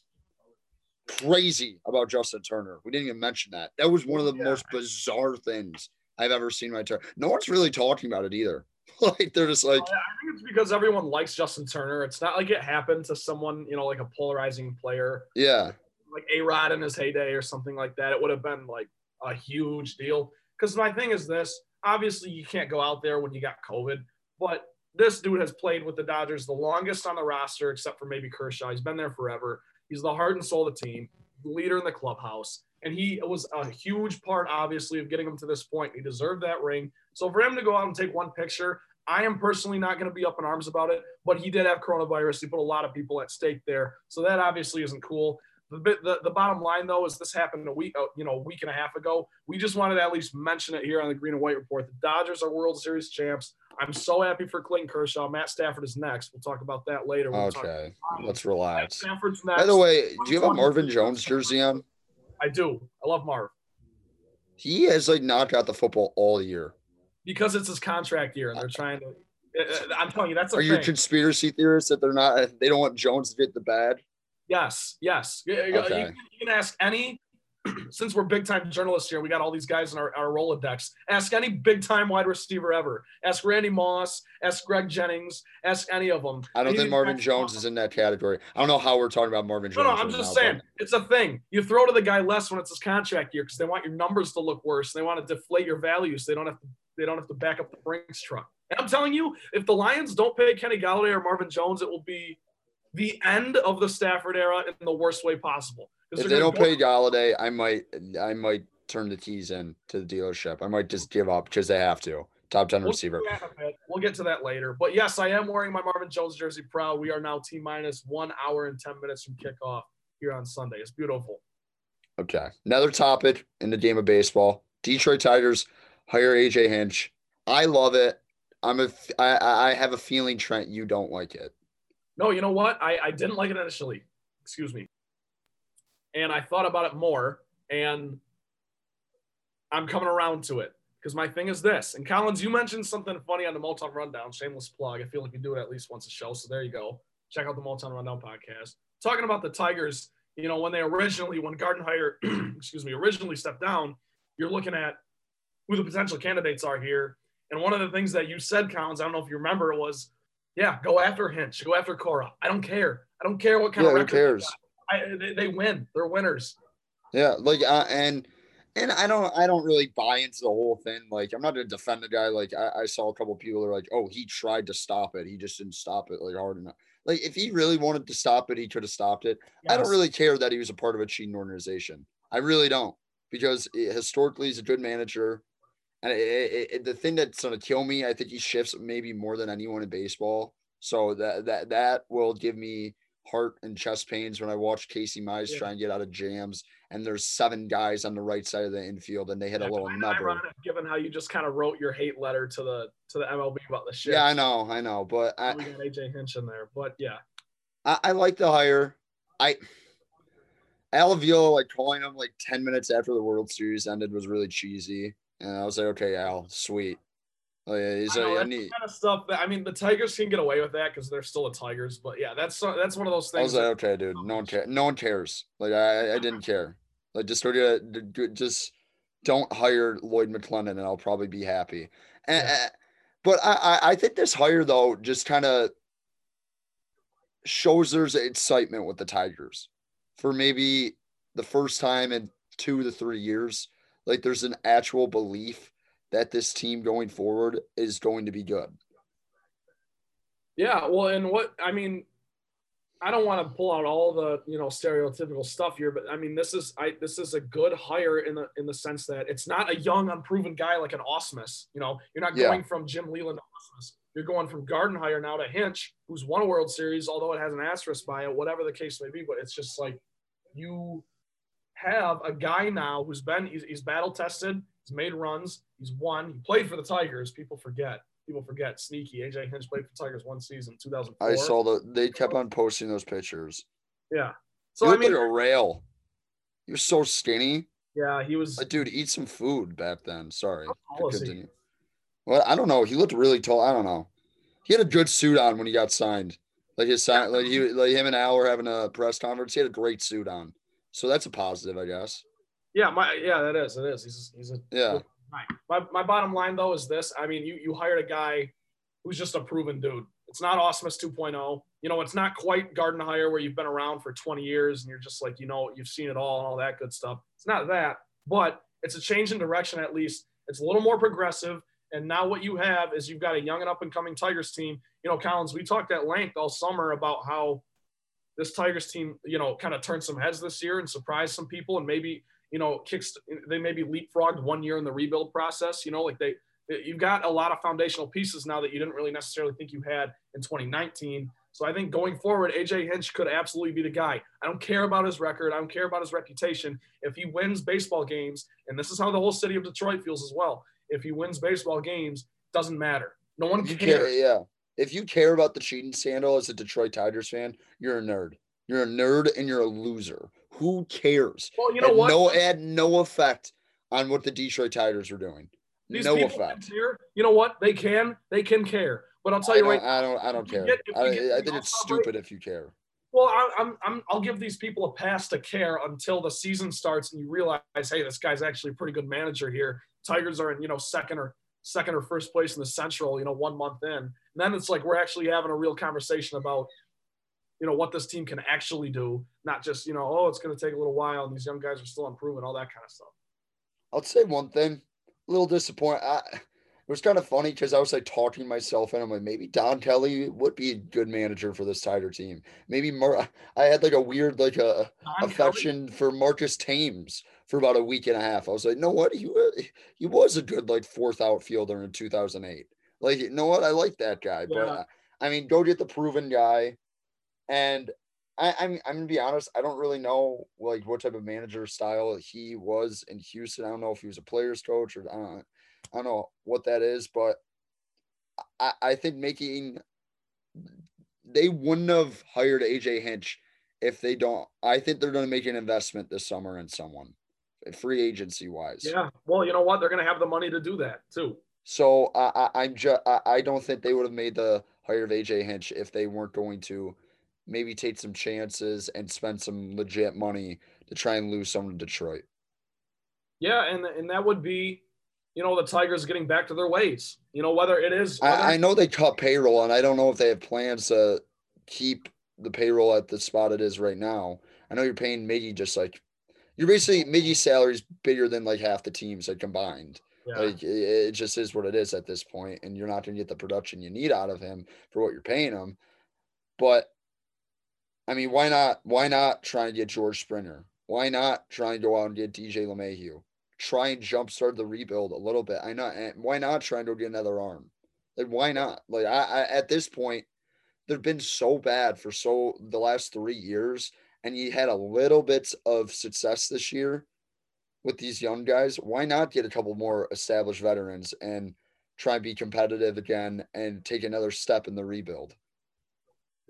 crazy about Justin Turner. We didn't even mention that. That was one of the Yeah. most bizarre things I've ever seen in my entire. No one's really talking about it either. like they're just like, I think it's because everyone likes Justin Turner. It's not like it happened to someone you know like a polarizing player yeah, like A Rod in his heyday or something like that. It would have been like a huge deal. Because my thing is this: obviously you can't go out there when you got COVID, but this dude has played with the Dodgers the longest on the roster, except for maybe Kershaw. He's been there forever. He's the heart and soul of the team, leader in the clubhouse. And he was a huge part, obviously, of getting him to this point. He deserved that ring. So for him to go out and take one picture, I am personally not going to be up in arms about it. But he did have coronavirus. He put a lot of people at stake there. So that obviously isn't cool. The, bit, the, the bottom line though is this happened a week, uh, you know, a week and a half ago. We just wanted to at least mention it here on the Green and White Report. The Dodgers are World Series champs. I'm so happy for Clayton Kershaw. Matt Stafford is next. We'll talk about that later. We'll talk- okay, let's Matt relax. Stafford's next. By the way, do you have a Marvin Jones jersey on? I do. I love Marv He has like not got the football all year. Because it's his contract year, and they're trying to. uh, I'm telling you, that's a Are you a conspiracy theorist that they're not? They don't want Jones to get the bad. Yes, yes. You, you- Okay. you can- you can ask any, since we're big time journalists here, we got all these guys in our, our Rolodex. Ask any big time wide receiver ever. Ask Randy Moss, ask Greg Jennings, ask any of them. I don't think Marvin Jones is in that category. I don't know how we're talking about Marvin Jones. no, no, I'm just now, saying but- it's a thing. You throw to the guy less when it's his contract year because they want your numbers to look worse. They want to deflate your value so They don't have to. They don't have to back up the Brinks truck. And I'm telling you, if the Lions don't pay Kenny Golladay or Marvin Jones, it will be the end of the Stafford era in the worst way possible. If they don't go- pay Golladay, I might I might turn the keys in to the dealership. I might just give up because they have to. Top ten We'll receiver. get to that in a bit. We'll get to that later. But yes, I am wearing my Marvin Jones jersey proud. We are now T minus one hour and 10 minutes from kickoff here on Sunday. It's beautiful. Okay. Another topic in the game of baseball. Detroit Tigers hire AJ Hinch. I love it. I'm a I I have a feeling Trent you don't like it. No, you know what? I, I didn't like it initially. Excuse me. And I thought about it more, and I'm coming around to it. Because my thing is this. And Collins, you mentioned something funny on the Motown Rundown. Shameless plug. I feel like you do it at least once a show. So there you go. Check out the Motown Rundown podcast. Talking about the Tigers, you know, when they originally, when Gardenhire, excuse me, originally stepped down, you're looking at who the potential candidates are here. And one of the things that you said, Collins, I don't know if you remember, was, yeah, go after Hinch, go after Cora. I don't care. I don't care what kind Yeah, of who record they cares? got. I, they, they win. They're winners. Yeah, like uh, and and I don't I don't really buy into the whole thing. Like I'm not gonna defend the guy. Like I, I saw a couple people are like, oh, he tried to stop it. He just didn't stop it like hard enough. Like if he really wanted to stop it, he could have stopped it. I don't really care that he was a part of a cheating organization. I really don't because eh, historically he's a good manager, And it, it, it, the thing that's gonna kill me, I think he shifts maybe more than anyone in baseball. So that that that will give me heart and chest pains when I watch Casey Mize Yeah. try and get out of jams. And there's seven guys on the right side of the infield, and they hit Yeah, a little number. ironic given how you just kind of wrote your hate letter to the to the MLB about the shit. Yeah, I know, I know, but I, we got AJ Hinch in there, but yeah, I, I like the hire. I Al Avila, like calling him like 10 minutes after the World Series ended was really cheesy. And I was like, okay, Al, sweet. Oh, like, he's I know, a, that's and the he- kind of stuff that I mean, the Tigers can get away with that because they're still the Tigers. But yeah, that's that's one of those things. I was like, okay, dude, no one cares. No one cares. Like, I, I didn't care. Like, just go to, d- d- just don't hire Lloyd McClendon, and I'll probably be happy. And, Yeah. but I, I, I think this hire though just kind of shows there's excitement with the Tigers for maybe the first time in two to three years. Like, there's an actual belief that this team going forward is going to be good. yeah, well, and what I mean, I don't want to pull out all the you know stereotypical stuff here, but I mean, this is I this is a good hire in the in the sense that it's not a young, unproven guy like an Ausmus. You know, you're not Yeah. going from Jim Leyland to Ausmus. You're going from Gardenhire now to Hinch, who's won a World Series, although it has an asterisk by it, whatever the case may be. But it's just like you have a guy now who's been he's, he's battle tested, he's made runs, he's won, he played for the Tigers. People forget. People forget. Sneaky. AJ Hinch played for Tigers one season, 2004. I saw the, they kept on posting those pictures. Yeah. So I mean, like a rail. He was so skinny. yeah, he was. Like, dude, eat some food back then. Sorry. How to tall is he? continue. Well, I don't know. He looked really tall. I don't know. He had a good suit on when he got signed. Like his sign, like he, like him and Al were having a press conference. He had a great suit on, so that's a positive, I guess. Yeah, my yeah, that is. It is. He's he's a Yeah, My, my bottom line though is this. I mean, you you hired a guy who's just a proven dude. It's not Ausmus 2.0. You know, it's not quite Gardenhire where you've been around for 20 years and you're just like, you know, you've seen it all and all that good stuff. It's not that, but it's a change in direction at least. It's a little more progressive. And now what you have is you've got a young and up and coming Tigers team. You know, Collins, we talked at length all summer about how this Tigers team, you know, kind of turned some heads this year and surprised some people and maybe, you know, kicks they maybe leapfrogged one year in the rebuild process. You know, like they you've got a lot of foundational pieces now that you didn't really necessarily think you had in 2019. So I think going forward, AJ Hinch could absolutely be the guy. I don't care about his record. I don't care about his reputation. If he wins baseball games, and this is how the whole city of Detroit feels as well. If he wins baseball games, doesn't matter. No one cares. care. Yeah, if you care about the cheating scandal as a Detroit Tigers fan, you're a nerd. You're a nerd and you're a loser. Who cares? Well, you know Had what? No, had no effect on what the Detroit Tigers were doing. These no effect. care. You know what? They can. They can care. But I'll tell I you right. I don't. I don't care. get- I, I think it's stupid if you care. Well, I'm, I'm, I'll give these people a pass to care until the season starts and you realize, hey, this guy's actually a pretty good manager here. Tigers are in, you know, second or second or first place in the Central, you know, one month in. And then it's like we're actually having a real conversation about, you know, what this team can actually do, not just, you know, oh, it's going to take a little while and these young guys are still improving, all that kind of stuff. I'll say one thing. A little disappointed. I, it was kind of funny because I was like talking myself and I'm like, maybe Don Kelly would be a good manager for this Tiger team. Maybe Mar- I had like a weird like a Don Kelly- affection for Marcus Thames for about a week and a half. I was like, no, what he he was a good like fourth outfielder in 2008. Like, you know what? I like that guy, but Yeah. uh, I mean, go get the proven guy. And I, I'm I'm gonna be honest. I don't really know like what type of manager style he was in Houston. I don't know if he was a players coach or I don't, I don't know what that is, but I, I think making they wouldn't have hired AJ Hinch if they don't. I think they're going to make an investment this summer in someone, free agency wise. Yeah. Well, you know what? They're going to have the money to do that too. So I, I I'm just I, I don't think they would have made the hire of AJ Hinch if they weren't going to maybe take some chances and spend some legit money to try and lose someone to Detroit. Yeah. And, and that would be, you know, the Tigers getting back to their ways, you know, whether it is, whether- I, I know they cut payroll, and I don't know if they have plans to keep the payroll at the spot it is right now. I know you're paying Miggy just like you're basically Miggy's salary is bigger than like half the teams like combined. Like it, it just is what it is at this point, and you're not going to get the production you need out of him for what you're paying him. But I mean, why not? Why not try and get George Springer? Why not try and go out and get DJ LeMahieu? try and jumpstart the rebuild a little bit. I know. And why not try and go get another arm? Like, why not? Like, I, I at this point, they've been so bad for so the last three years, and you had a little bit of success this year with these young guys. Why not get a couple more established veterans and try and be competitive again and take another step in the rebuild?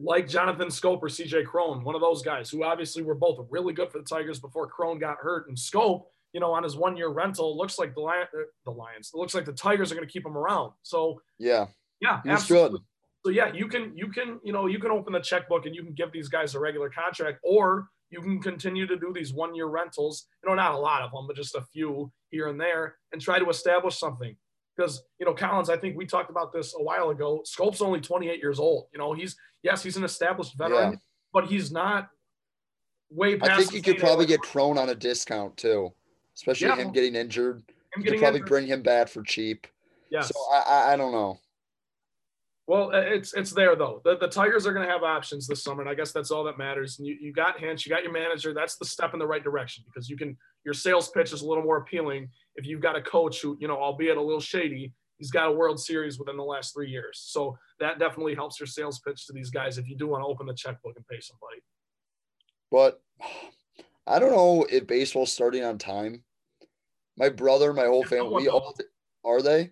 like Jonathan Schoop or CJ Cron, one of those guys who obviously were both really good for the Tigers before Cron got hurt. And Schoop, you know, on his one year rental, looks like the Lion, uh, the Lions. It looks like the Tigers are going to keep him around. So yeah, yeah, absolutely. Good. So yeah, you can you can you know you can open the checkbook and you can give these guys a regular contract, or you can continue to do these one year rentals. You know, not a lot of them, but just a few here and there, and try to establish something because you know Collins, I think we talked about this a while ago. Schoop's only 28 years old. You know, he's yes, he's an established veteran, yeah. but he's not way past. I think you could probably get Cron on a discount too, especially yeah. him getting injured. Him you could probably injured. bring him back for cheap. Yes. So I, I, I don't know. Well, it's it's there though. The, the Tigers are going to have options this summer, and I guess that's all that matters. And you, you got Hinch, you got your manager. That's the step in the right direction because you can your sales pitch is a little more appealing if you've got a coach who you know, albeit a little shady, he's got a World Series within the last three years. So that definitely helps your sales pitch to these guys if you do want to open the checkbook and pay somebody. But I don't know if baseball's starting on time. My brother, my whole family, we all are they?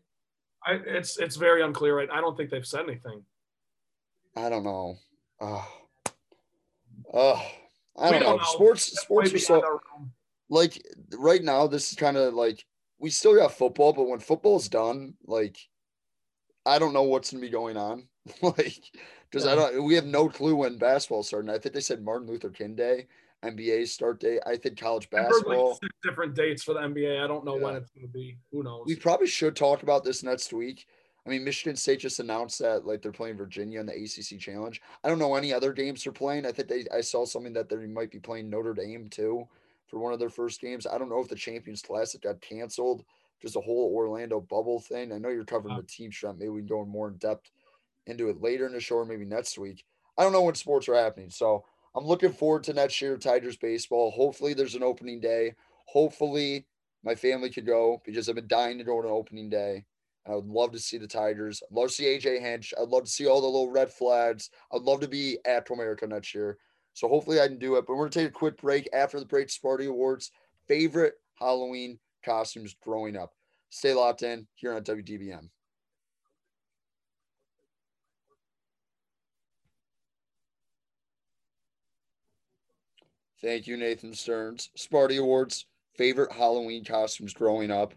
I, it's it's very unclear. Right? I don't think they've said anything. I don't know. Uh, uh, I don't, don't know. know. Sports sports are so like right now. This is kind of like we still got football, but when football's done, like I don't know what's gonna be going on. like because yeah. I don't. We have no clue when basketball's starting. I think they said Martin Luther King Day. NBA start date. I think college basketball. Like different dates for the NBA. I don't know yeah. when it's going to be. Who knows? We probably should talk about this next week. I mean, Michigan State just announced that like they're playing Virginia in the ACC Challenge. I don't know any other games they're playing. I think they. I saw something that they might be playing Notre Dame too for one of their first games. I don't know if the Champions Classic got canceled. Just a whole Orlando bubble thing. I know you're covering uh. the team shot. Maybe we can go more in depth into it later in the show or maybe next week. I don't know when sports are happening, so I'm looking forward to next year Tigers baseball. Hopefully, there's an opening day. Hopefully, my family could go because I've been dying to go to an opening day. I would love to see the Tigers. I'd love to see AJ Hinch. I'd love to see all the little red flags. I'd love to be at Comerica next year. So hopefully I can do it. But we're gonna take a quick break after the break. Sparty Awards favorite Halloween costumes growing up. Stay locked in here on WDBM. Thank you, Nathan Stearns. Sparty Awards, favorite Halloween costumes growing up.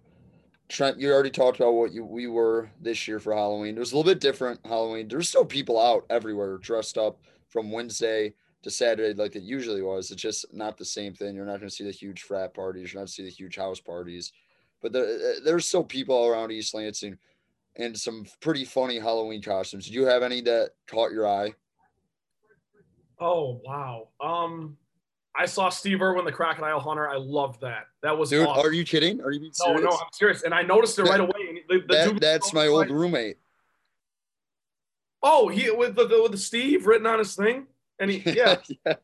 Trent, you already talked about what you we were this year for Halloween. It was a little bit different Halloween. There's still people out everywhere dressed up from Wednesday to Saturday like it usually was. It's just not the same thing. You're not going to see the huge frat parties. You're not going to see the huge house parties. But there, there's still people around East Lansing and some pretty funny Halloween costumes. Did you have any that caught your eye? Oh wow. Um I saw Steve Irwin, the Crocodile Hunter. I loved that. That was dude. Awesome. Are you kidding? Are you being serious? No, no, I'm serious. And I noticed it right away. The, the that, that's my old roommate. Oh, he with the, the with the Steve written on his thing, and he yeah, yeah.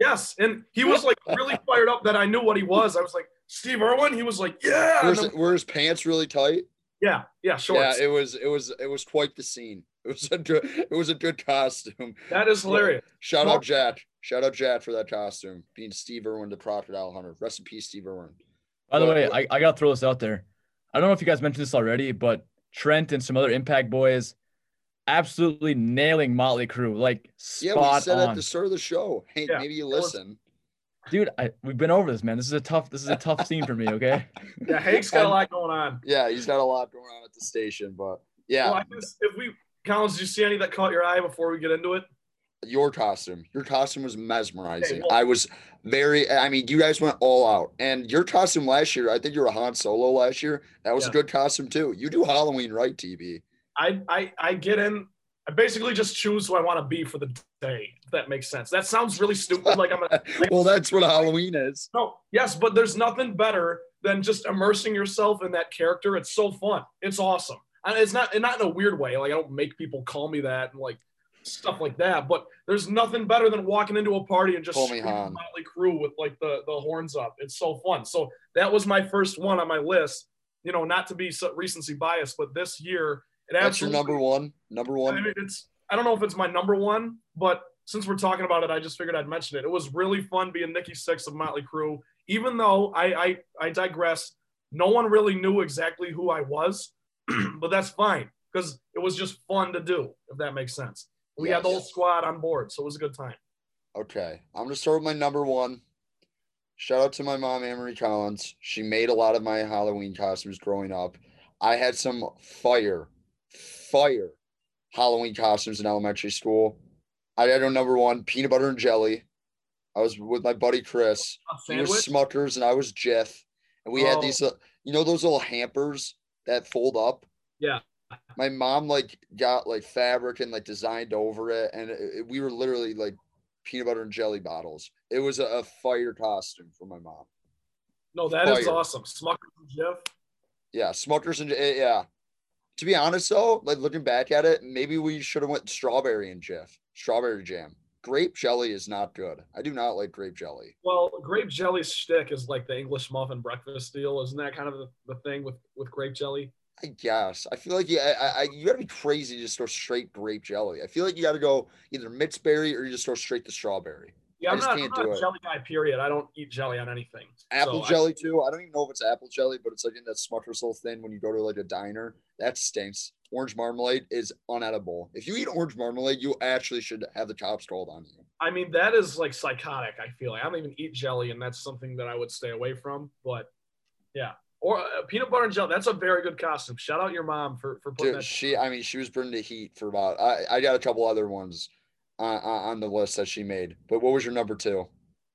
yes, and he was like really fired up that I knew what he was. I was like Steve Irwin. He was like, yeah. Where's, were his pants really tight? Yeah, yeah, shorts. Yeah, it was it was it was quite the scene. It was a good it was a good costume. That is hilarious. Shout out Jack. Shout out Jack for that costume, being Steve Irwin, the crocodile hunter. Rest in peace, Steve Irwin. By the but, way, I, I gotta throw this out there. I don't know if you guys mentioned this already, but Trent and some other impact boys absolutely nailing Motley Crue. Like spot yeah, we said on. at the start of the show. Hey, yeah, maybe you listen. Dude, I, we've been over this, man. This is a tough. This is a tough scene for me. Okay. Yeah, Hank's got a lot going on. Yeah, he's got a lot going on at the station, but yeah. Well, if we, Collins, did you see any that caught your eye before we get into it? Your costume, your costume was mesmerizing. well, I was very. I mean, you guys went all out, and your costume last year. I think you were a Han Solo last year. That was yeah. a good costume too. You do Halloween right, TB. I I I get in. I basically just choose who I want to be for the day. If that makes sense. That sounds really stupid. Like I'm. A, like, well, that's what Halloween is. No, yes, but there's nothing better than just immersing yourself in that character. It's so fun. It's awesome. And it's not not in a weird way. Like I don't make people call me that and like stuff like that. But there's nothing better than walking into a party and just screaming Motley Crue with like the the horns up. It's so fun. So that was my first one on my list. You know, not to be so recency bias, but this year it That's your absolutely number one. Number I one. mean, it's I don't know if it's my number one, but since we're talking about it, I just figured I'd mention it. It was really fun being Nikki Sixx of Motley Crue. Even though I I, I digress, no one really knew exactly who I was, but that's fine because it was just fun to do. If that makes sense, we had the whole squad on board, so it was a good time. Okay. I'm gonna start with my number one. Shout out to my mom, Amory Collins. She made a lot of my Halloween costumes growing up. I had some fire, fire Halloween costumes in elementary school. I had a number one, peanut butter and jelly. I was with my buddy Chris. He was. Smuckers and I was Jif. And we Oh. had these, uh, you know, those little hampers that fold up. Yeah. My mom like got like fabric and like designed over it, and it, it- we were literally like peanut butter and jelly bottles. It was a, a fire costume for my mom. No, that is fire. awesome. Smuckers and Jif. Yeah, Smuckers and eh, yeah. To be honest though, like looking back at it, maybe we should have went strawberry and Jif, strawberry jam. Grape jelly is not good. I do not like grape jelly. Well, grape jelly shtick is like the English muffin breakfast deal, isn't that kind of the, the thing with with grape jelly? I guess. I feel like yeah, I, I you gotta be crazy to just go straight grape jelly. I feel like you gotta go either mixed berry or you just go straight to strawberry. Yeah, I I'm just not, I'm can't do a it. jelly guy. Period. I don't eat jelly on anything. Apple So I- jelly too. I don't even know if it's apple jelly, but it's like in that Smucker's little thing when you go to like a diner. That stinks. Orange marmalade is unedible. If you eat orange marmalade, you actually should have the cops called on you. I mean, that is like psychotic. I feel like I don't even eat jelly, and that's something that I would stay away from. But yeah, or uh, peanut butter and jelly. That's a very good costume. Shout out your mom for for putting Dude, that. she, I mean, she was bringing the heat for about. I, I got a couple other ones on, on the list that she made. But what was your number two?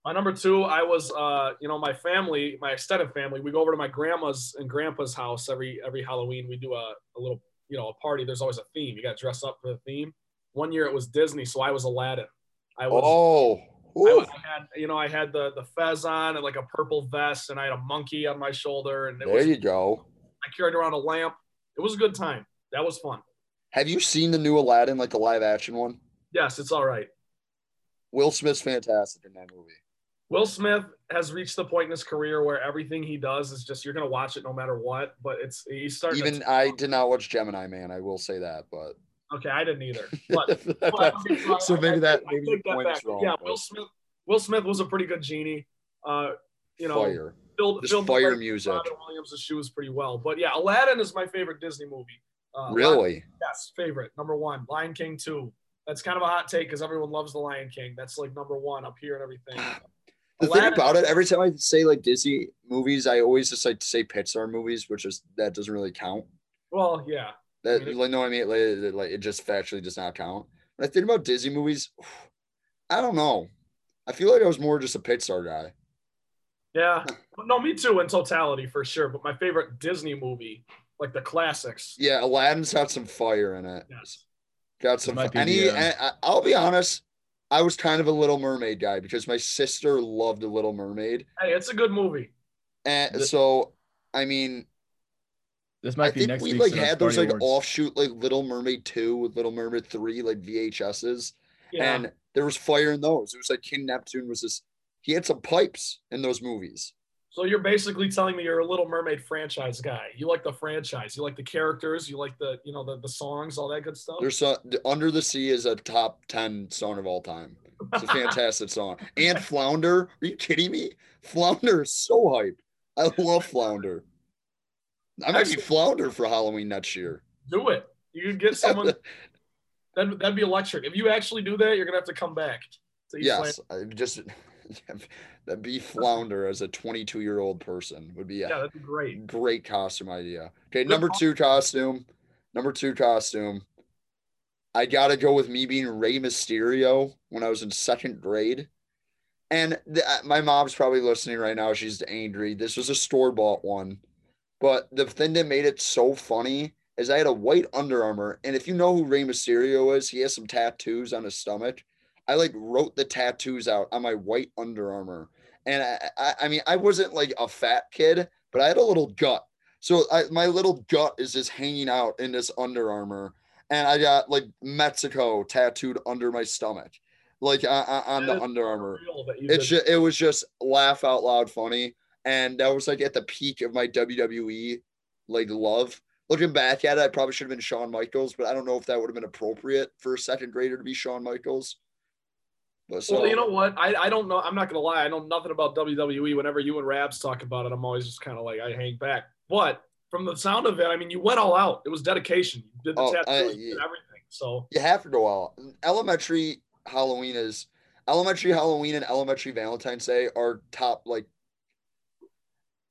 My number two, I was, uh, you know, my family, my extended family. We go over to my grandma's and grandpa's house every every Halloween. We do a, a little, you know, a party. There's always a theme. You got to dress up for the theme. One year it was Disney, so I was Aladdin. I was. Oh, I. I had, you know, I had the the fez on and like a purple vest, and I had a monkey on my shoulder, and it there was. you go. I carried around a lamp. It was a good time. That was fun. Have you seen the new Aladdin, like the live action one? Yes, it's all right. Will Smith's fantastic in that movie. Will Smith has reached the point in his career where everything he does is just you're gonna watch it no matter what. But it's he's starting. to- Even I did not watch Gemini Man. I will say that, but okay, I didn't either. But Well, okay, so I- maybe I- that I maybe take the that point is wrong. Yeah, but Will Smith. Will Smith was a pretty good genie. Uh, you know, fire, filled, just filled the fire music. Robin Williams' shoes pretty well. But yeah, Aladdin is my favorite Disney movie. Uh, Lion- Really? yes, favorite number one. Lion King two. That's kind of a hot take because everyone loves the Lion King. That's like number one up here and everything. The thing about it, every time I say like Disney movies, I always just like to say Pixar movies, which is that doesn't really count. Well, yeah. That I mean, like no, what I mean like, it- like it just factually does not count. When I think about Disney movies, I don't know. I feel like I was more just a Pixar guy. Yeah. No, me too in totality for sure. But my favorite Disney movie, like the classics. Yeah, Aladdin's got some fire in it. Yes. Got some. might be And, he, the, uh, and I, I'll be honest, I was kind of a Little Mermaid guy because my sister loved the Little Mermaid, Hey, it's a good movie. and The- so I mean, This I might be think next we week's like uh, had those like Awards. offshoot like Little Mermaid two with Little Mermaid three like VHSs, Yeah. and there was fire in those. It was like King Neptune was this. He had some pipes in those movies. So you're basically telling me you're a Little Mermaid franchise guy. You like the franchise. You like the characters. You like the you know the, the songs, all that good stuff. There's the Under the Sea is a top ten song of all time. It's a fantastic song. And Flounder, are you kidding me? Flounder is so hype. I love Flounder. I might be Actually- Flounder for Halloween next year. do it. You could get someone. That'd, that'd be electric. If you actually do that, you're gonna have to come back. Yes, I just that be Flounder as a 22 year old person would be a Yeah, that'd be great. great costume idea. Okay, number two costume. Number two costume. I gotta go with me being Rey Mysterio when I was in second grade. And th- uh, my mom's probably listening right now. She's angry. This was a store bought one. But the thing that made it so funny is I had a white Under Armour. And if you know who Rey Mysterio is, he has some tattoos on his stomach. I like wrote the tattoos out on my white Under Armour. And I, I, I mean, I wasn't like a fat kid, but I had a little gut. So I, my little gut is just hanging out in this Under Armour. and I got like Mexico tattooed under my stomach, like on, on the That Under Armour. It's just, it was just laugh out loud funny, and that was like at the peak of my WWE like love. Looking back at it, I probably should have been Shawn Michaels, but I don't know if that would have been appropriate for a second grader to be Shawn Michaels. So well, you know what? I, I don't know. I'm not gonna lie. I know nothing about WWE. Whenever you and Rabs talk about it, I'm always just kind of like I hang back. But from the sound of it, I mean, you went all out. It was dedication. You did the Oh, tattoo, I- you did everything. So you have to go out. Elementary Halloween is elementary Halloween and elementary Valentine's Day are top like.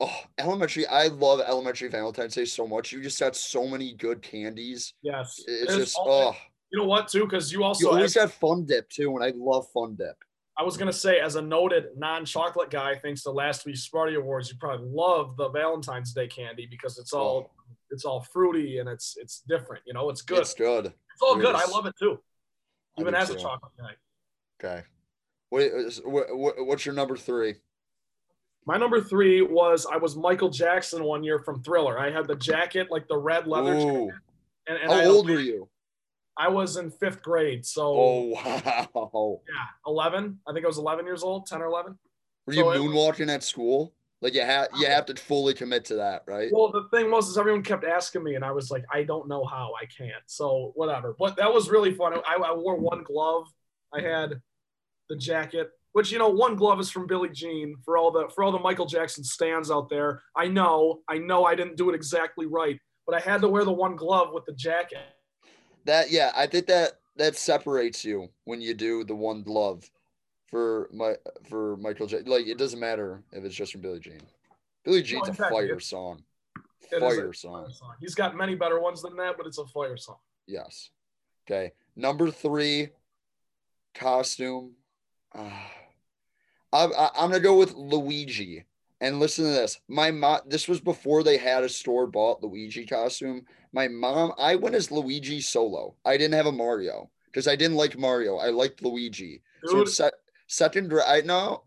Oh, elementary! I love elementary Valentine's Day so much. You just got so many good candies. yes, It's just all- oh, you know what too? Because you you also always as- got Fun Dip too, and I love Fun Dip. I was gonna say, as a noted non-chocolate guy, thanks to last week's Sparty Awards, you probably love the Valentine's Day candy because it's all oh. it's all fruity and it's it's different. You know, it's good. Oh. It's It's, good. all good. I love it too, even as a chocolate guy. Okay. What, is- what, what what's your number three? My number three was I was Michael Jackson one year from Thriller. I had the jacket, like the red leather. jacket, and, and How I, old were you? I was in fifth grade, so Oh wow. yeah, eleven. I think I was eleven years old, ten or eleven. Were So you was- moonwalking at school? Like you have you uh, have to fully commit to that, right? Well, the thing was, is everyone kept asking me, and I was like, I don't know how, I can't. So whatever. But that was really fun. I, I wore one glove. I had the jacket, which you know, one glove is from Billie Jean for all the for all the Michael Jackson stands out there. I know, I know, I didn't do it exactly right, but I had to wear the one glove with the jacket. That yeah, I think that that separates you when you do the one glove for my for Michael J. Like it doesn't matter if it's just from Billie Jean. Billie Jean's a exactly. fire song. It is a Fire song. song. He's got many better ones than that, but it's a fire song. Yes. Okay. Number three, costume. Ah. I'm, I- I'm gonna go with Luigi. And listen to this. My mom. This was before they had a store bought Luigi costume. My mom. I went as Luigi solo. I didn't have a Mario because I didn't like Mario. I liked Luigi. So Dude, in set, second grade, I know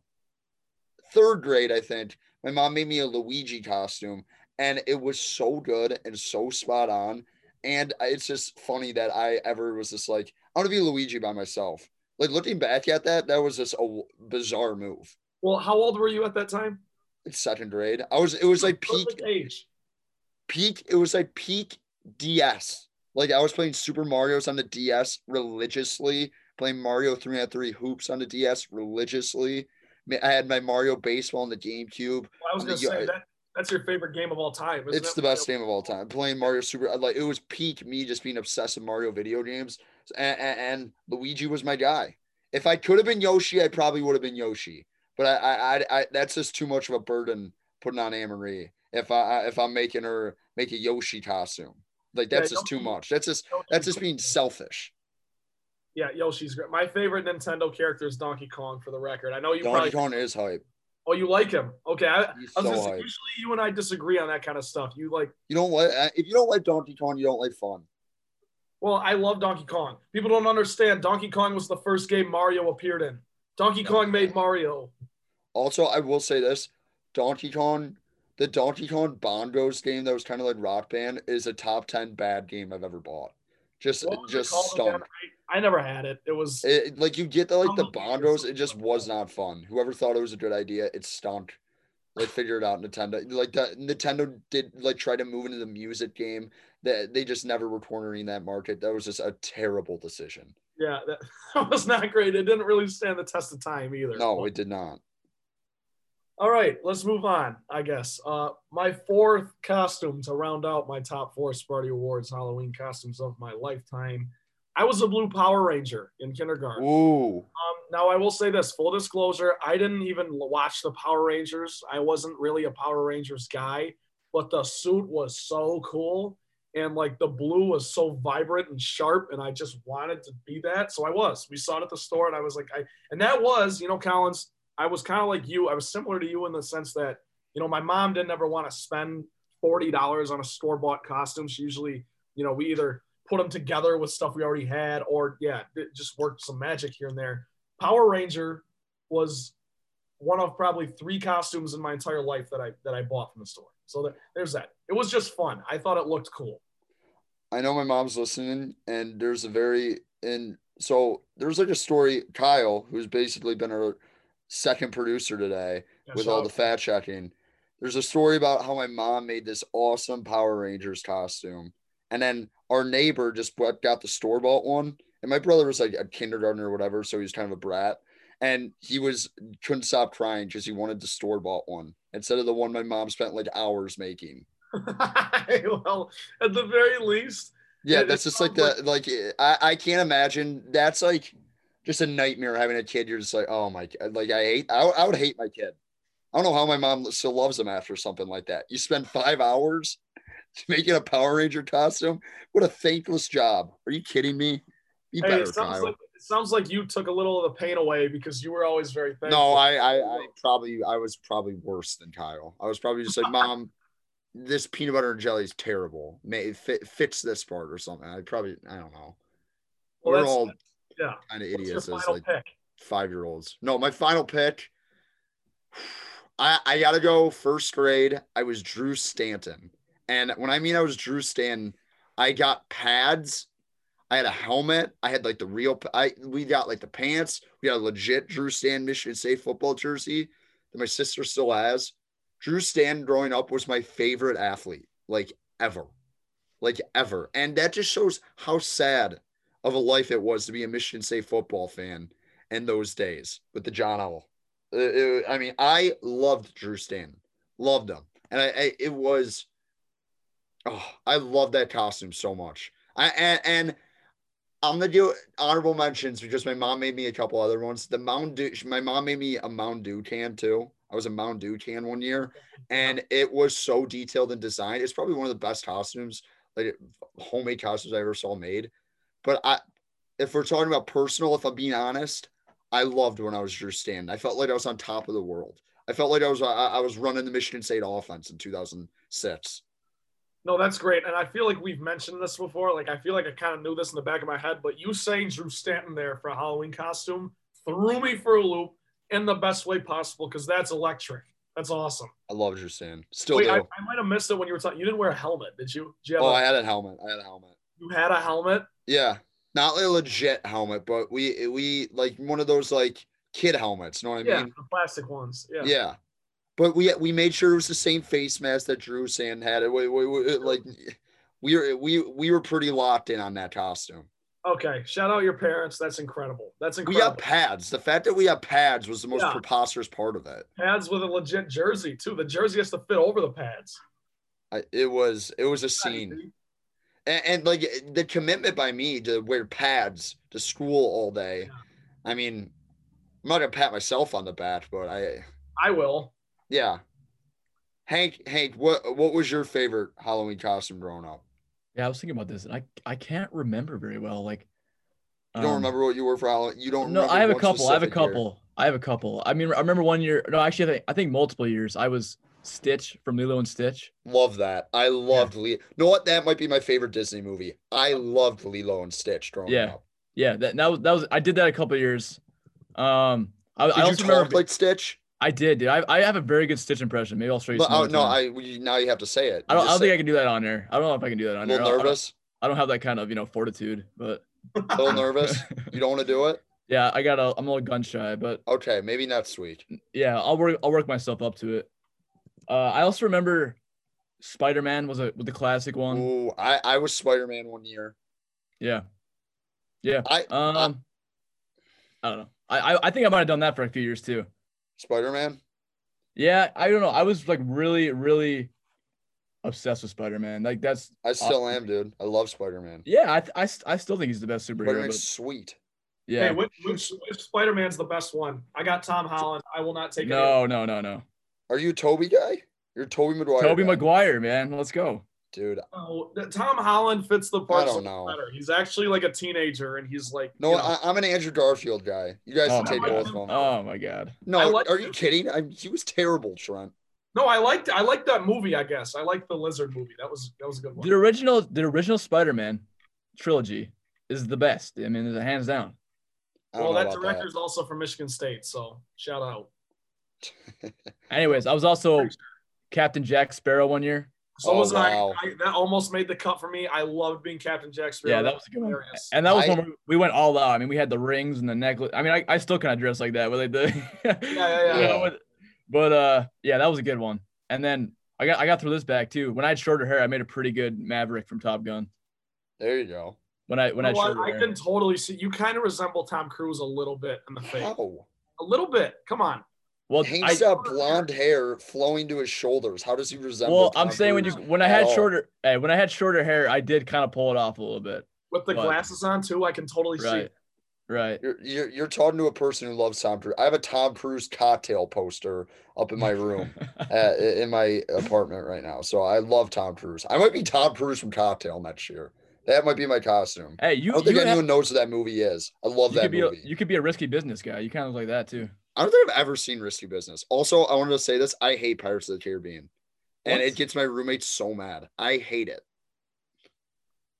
third grade, I think my mom made me a Luigi costume, and it was so good and so spot on. And it's just funny that I ever was just like, I want to be Luigi by myself. Like looking back at that, that was just a bizarre move. well, how old were you at that time? It's second grade. I was. It was like peak. Age. Peak. It was like peak DS. Like I was playing Super Mario's on the DS religiously. Playing Mario three on three hoops on the DS religiously. I had my Mario baseball on the GameCube. Well, I was gonna you- say that that's your favorite game of all time. It's the best game of all time. Playing Mario Super, uh, like it was peak me just being obsessed with Mario video games, and, and, and Luigi was my guy. If I could have been Yoshi, I probably would have been Yoshi. But I, I, I, I that's just too much of a burden putting on Anne Marie. If I, if I'm making her make a Yoshi costume, like Yeah, that's just too much. That's just that's just being selfish. Yeah, Yoshi's great. My favorite Nintendo character is Donkey Kong, for the record. I know you Donkey probably. Kong is hype. Oh, you like him? Okay, I, I was so gonna say, hype. usually you and I disagree on that kind of stuff. You like, You don't like if you don't like Donkey Kong, you don't like fun. well, I love Donkey Kong. People don't understand. Donkey Kong was the first game Mario appeared in. Donkey Kong made Mario. Also, I will say this: Donkey Kong, the Donkey Kong Bongos game that was kind of like Rock Band, is a top ten bad game I've ever bought. Just, just stunk. I, never had it. It was It, like you get the like the Bongos it just was not fun. Whoever thought it was a good idea, it stunk. Like figure it out, Nintendo. Like that, Nintendo did like try to move into the music game. That they just never were cornering that market. That was just a terrible decision. Yeah, that, that was not great. It didn't really stand the test of time either. No, it did not. All right, let's move on. I guess uh, my fourth costume to round out my top four Sparty Awards Halloween costumes of my lifetime. I was a blue Power Ranger in kindergarten. Ooh, Um, now I will say this: full disclosure, I didn't even watch the Power Rangers. I wasn't really a Power Rangers guy, but the suit was so cool, and like the blue was so vibrant and sharp, and I just wanted to be that. So I was. We saw it at the store, and I was like, I and that was, you know, Collins. I was kind of like you. I was similar to you in the sense that, you know, my mom didn't ever want to spend forty dollars on a store bought costume. She usually, you know, we either put them together with stuff we already had, or yeah, it just worked some magic here and there. Power Ranger was one of probably three costumes in my entire life that I that I bought from the store. So that, there's that. It was just fun. I thought it looked cool. I know my mom's listening, and there's a very and so there's like a story. Kyle, who's basically been our second producer today Yeah, with all the fact checking. There's a story about how my mom made this awesome Power Rangers costume, and then our neighbor just bought- got the store bought one. And my brother was like a kindergartner or whatever, so he was kind of a brat. And he was couldn't stop crying because he wanted the store bought one instead of the one my mom spent like hours making. well, at the very least, Yeah, that's just like the like I I can't imagine that's like just a nightmare having a kid. You're just like, oh my, God. like I hate, I, would- I would hate my kid. I don't know how my mom still loves him after something like that. You spend five hours making a Power Ranger costume. What a thankless job. Are you kidding me? Be hey, better, it sounds Kyle. like it sounds like you took a little of the pain away because you were always very thankful. no, I, I, I probably, I was probably worse than Kyle. I was probably just like, mom, this peanut butter and jelly is terrible. May it fit, fits this part or something. I probably, I don't know. Well, We're all yeah. kind of idiots as like five year olds. No, my final pick. I I gotta go first grade. I was Drew Stanton, and when I mean I was Drew Stanton, I got pads. I had a helmet. I had like the real. I we got like the pants. We got a legit Drew Stanton Michigan State football jersey that my sister still has. Drew Stanton growing up was my favorite athlete, like ever, like ever, and that just shows how sad of a life it was to be a Michigan State football fan in those days with the John Owl. Uh, it- I mean, I loved Drew Stanton, loved him, and I, I it was, oh, I love that costume so much. I and, and I'm gonna do honorable mentions because my mom made me a couple other ones. The Dew, my mom made me a Mountain Dew can too. I was a Mountain Dew can one year, and it was so detailed and designed. It's probably one of the best costumes, like homemade costumes I ever saw made. But I, if we're talking about personal, if I'm being honest, I loved when I was Drew Stanton. I felt like I was on top of the world. I felt like I was I, I was running the Michigan State offense in 2006. No, that's great. And I feel like we've mentioned this before. Like, I feel like I kind of knew this in the back of my head, but you saying Drew Stanton there for a Halloween costume threw me for a loop in the best way possible because that's electric. That's awesome. I love Drew Stanton. Still Wait. I, I might have missed it when you were talking. You didn't wear a helmet, did you? Did you, oh, a- I had a helmet. I had a helmet. you had a helmet? Yeah, not a legit helmet, but we we like one of those like kid helmets. You know what I Yeah, mean? the plastic ones. Yeah. Yeah. But we we made sure it was the same face mask that Drew Stanton had. It, we, we, we- like we were we we were pretty locked in on that costume. Okay. Shout out your parents. That's incredible. That's incredible. We have pads. The fact that we have pads was the most Yeah. preposterous part of it. pads with a legit jersey too. The jersey has to fit over the pads. I, it was it was a scene, and, and like the commitment by me to wear pads to school all day. I mean, I'm not gonna pat myself on the back, but I I will. yeah. Hank, Hank, what what was your favorite Halloween costume growing up? Yeah, I was thinking about this, and I I can't remember very well. Like, You don't um, remember what you were for Halloween? You don't? No, I have a couple. I have a specific year? couple. I have a couple. I mean, I remember one year. No, actually, I think, I think multiple years. I was Stitch from Lilo and Stitch. Love that. I loved Lilo. know what? That might be my favorite Disney movie. I loved Lilo and Stitch growing Yeah. up. Yeah, that that was that was. I did that a couple years. Um, I, Did I you also talk remember. like Stitch? I did, dude. I, I have a very good Stitch impression. Maybe I'll show you. But, oh, no. I we- now you have to say it. I don't. I don't think say I can do that on there. I don't know if I can do that it. on a there. little I don't- nervous. I don't have that kind of you know fortitude, but A little nervous. You don't want to do it? yeah, I got a. I'm a little gun shy, but Okay, maybe next week. yeah, I'll work. I'll work myself up to it. Uh, I also remember Spider Man was a was the classic one. Ooh, I I was Spider Man one year. Yeah, yeah. I Um, I don't know. I, I I think I might have done that for a few years too. Spider Man. Yeah, I don't know. I was like really, really obsessed with Spider Man. Like that's I still Awesome. am, dude. I love Spider Man. yeah. I, I, I still think he's the best Spider superhero. Man's But sweet. yeah. Hey, which, which, which Spider Man's the best one? I got Tom Holland. I will not take any no, no, no, no. Are you a Tobey guy? You're a Tobey Maguire. Tobey guy. Maguire, man. Let's go. Dude. Oh, Tom Holland fits the part don't know. better. He's actually like a teenager, and he's like, No, you know, I, I'm an Andrew Garfield guy. You guys Oh can take my both of them. Oh my god. no, like are him. you kidding? I, he was terrible, Trent. no, I liked I liked that movie. I guess I liked the lizard movie. That was that was a good one. The original, the original Spider Man trilogy is the best. I mean, it's hands down. Well, that about director's also from Michigan State, so shout out. Anyways, I was also Captain Jack Sparrow one year. So Oh, was wow. I, I. That almost made the cut for me. I loved being Captain Jack Sparrow. Yeah, that was a good one. And that was I- when we- we went all out. I mean, we had the rings and the necklace. I mean, I, I still kind of dress like that with like the yeah, yeah, yeah. but uh, yeah, that was a good one. And then I got I got through this back too. When I had shorter hair, I made a pretty good Maverick from Top Gun. There you go. When I when I You had know what? I can totally see. You kind of resemble Tom Cruise a little bit in the face. How? A little bit. Come on. Well, Hank's I, got blonde hair flowing to his shoulders. How does he resemble? well, I'm Tom saying when you when I had all? shorter hey, when I had shorter hair, I did kind of pull it off a little bit. With the But- glasses on too, I can totally see. Right. Right. You're, you're you're talking to a person who loves Tom Cruise. I have a Tom Cruise cocktail poster up in my room, uh, in my apartment right now. So I love Tom Cruise. I might be Tom Cruise from Cocktail next year. That might be my costume. hey, I you don't think you, have- anyone knows what that movie is. I love you that could be a, movie. you could be a risky business guy. You kind of look like that too. I don't think I've ever seen Risky Business. Also, I wanted to say this: I hate Pirates of the Caribbean, and What? it gets my roommates so mad. I hate it.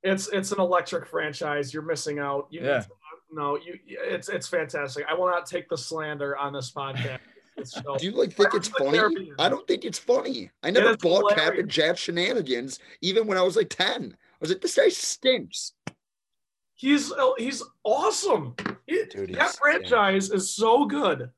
It's it's an electric franchise. You're missing out. You need Yeah. to- uh, no, you. It's it's fantastic. I will not take the slander on this podcast. This. Do you like think it's funny? Caribbean. I don't think it's funny. I never bought hilarious. Captain Jack shenanigans, even when I was like ten. I was like, this guy stinks. He's uh, he's awesome. Dude, that he's- franchise is so good.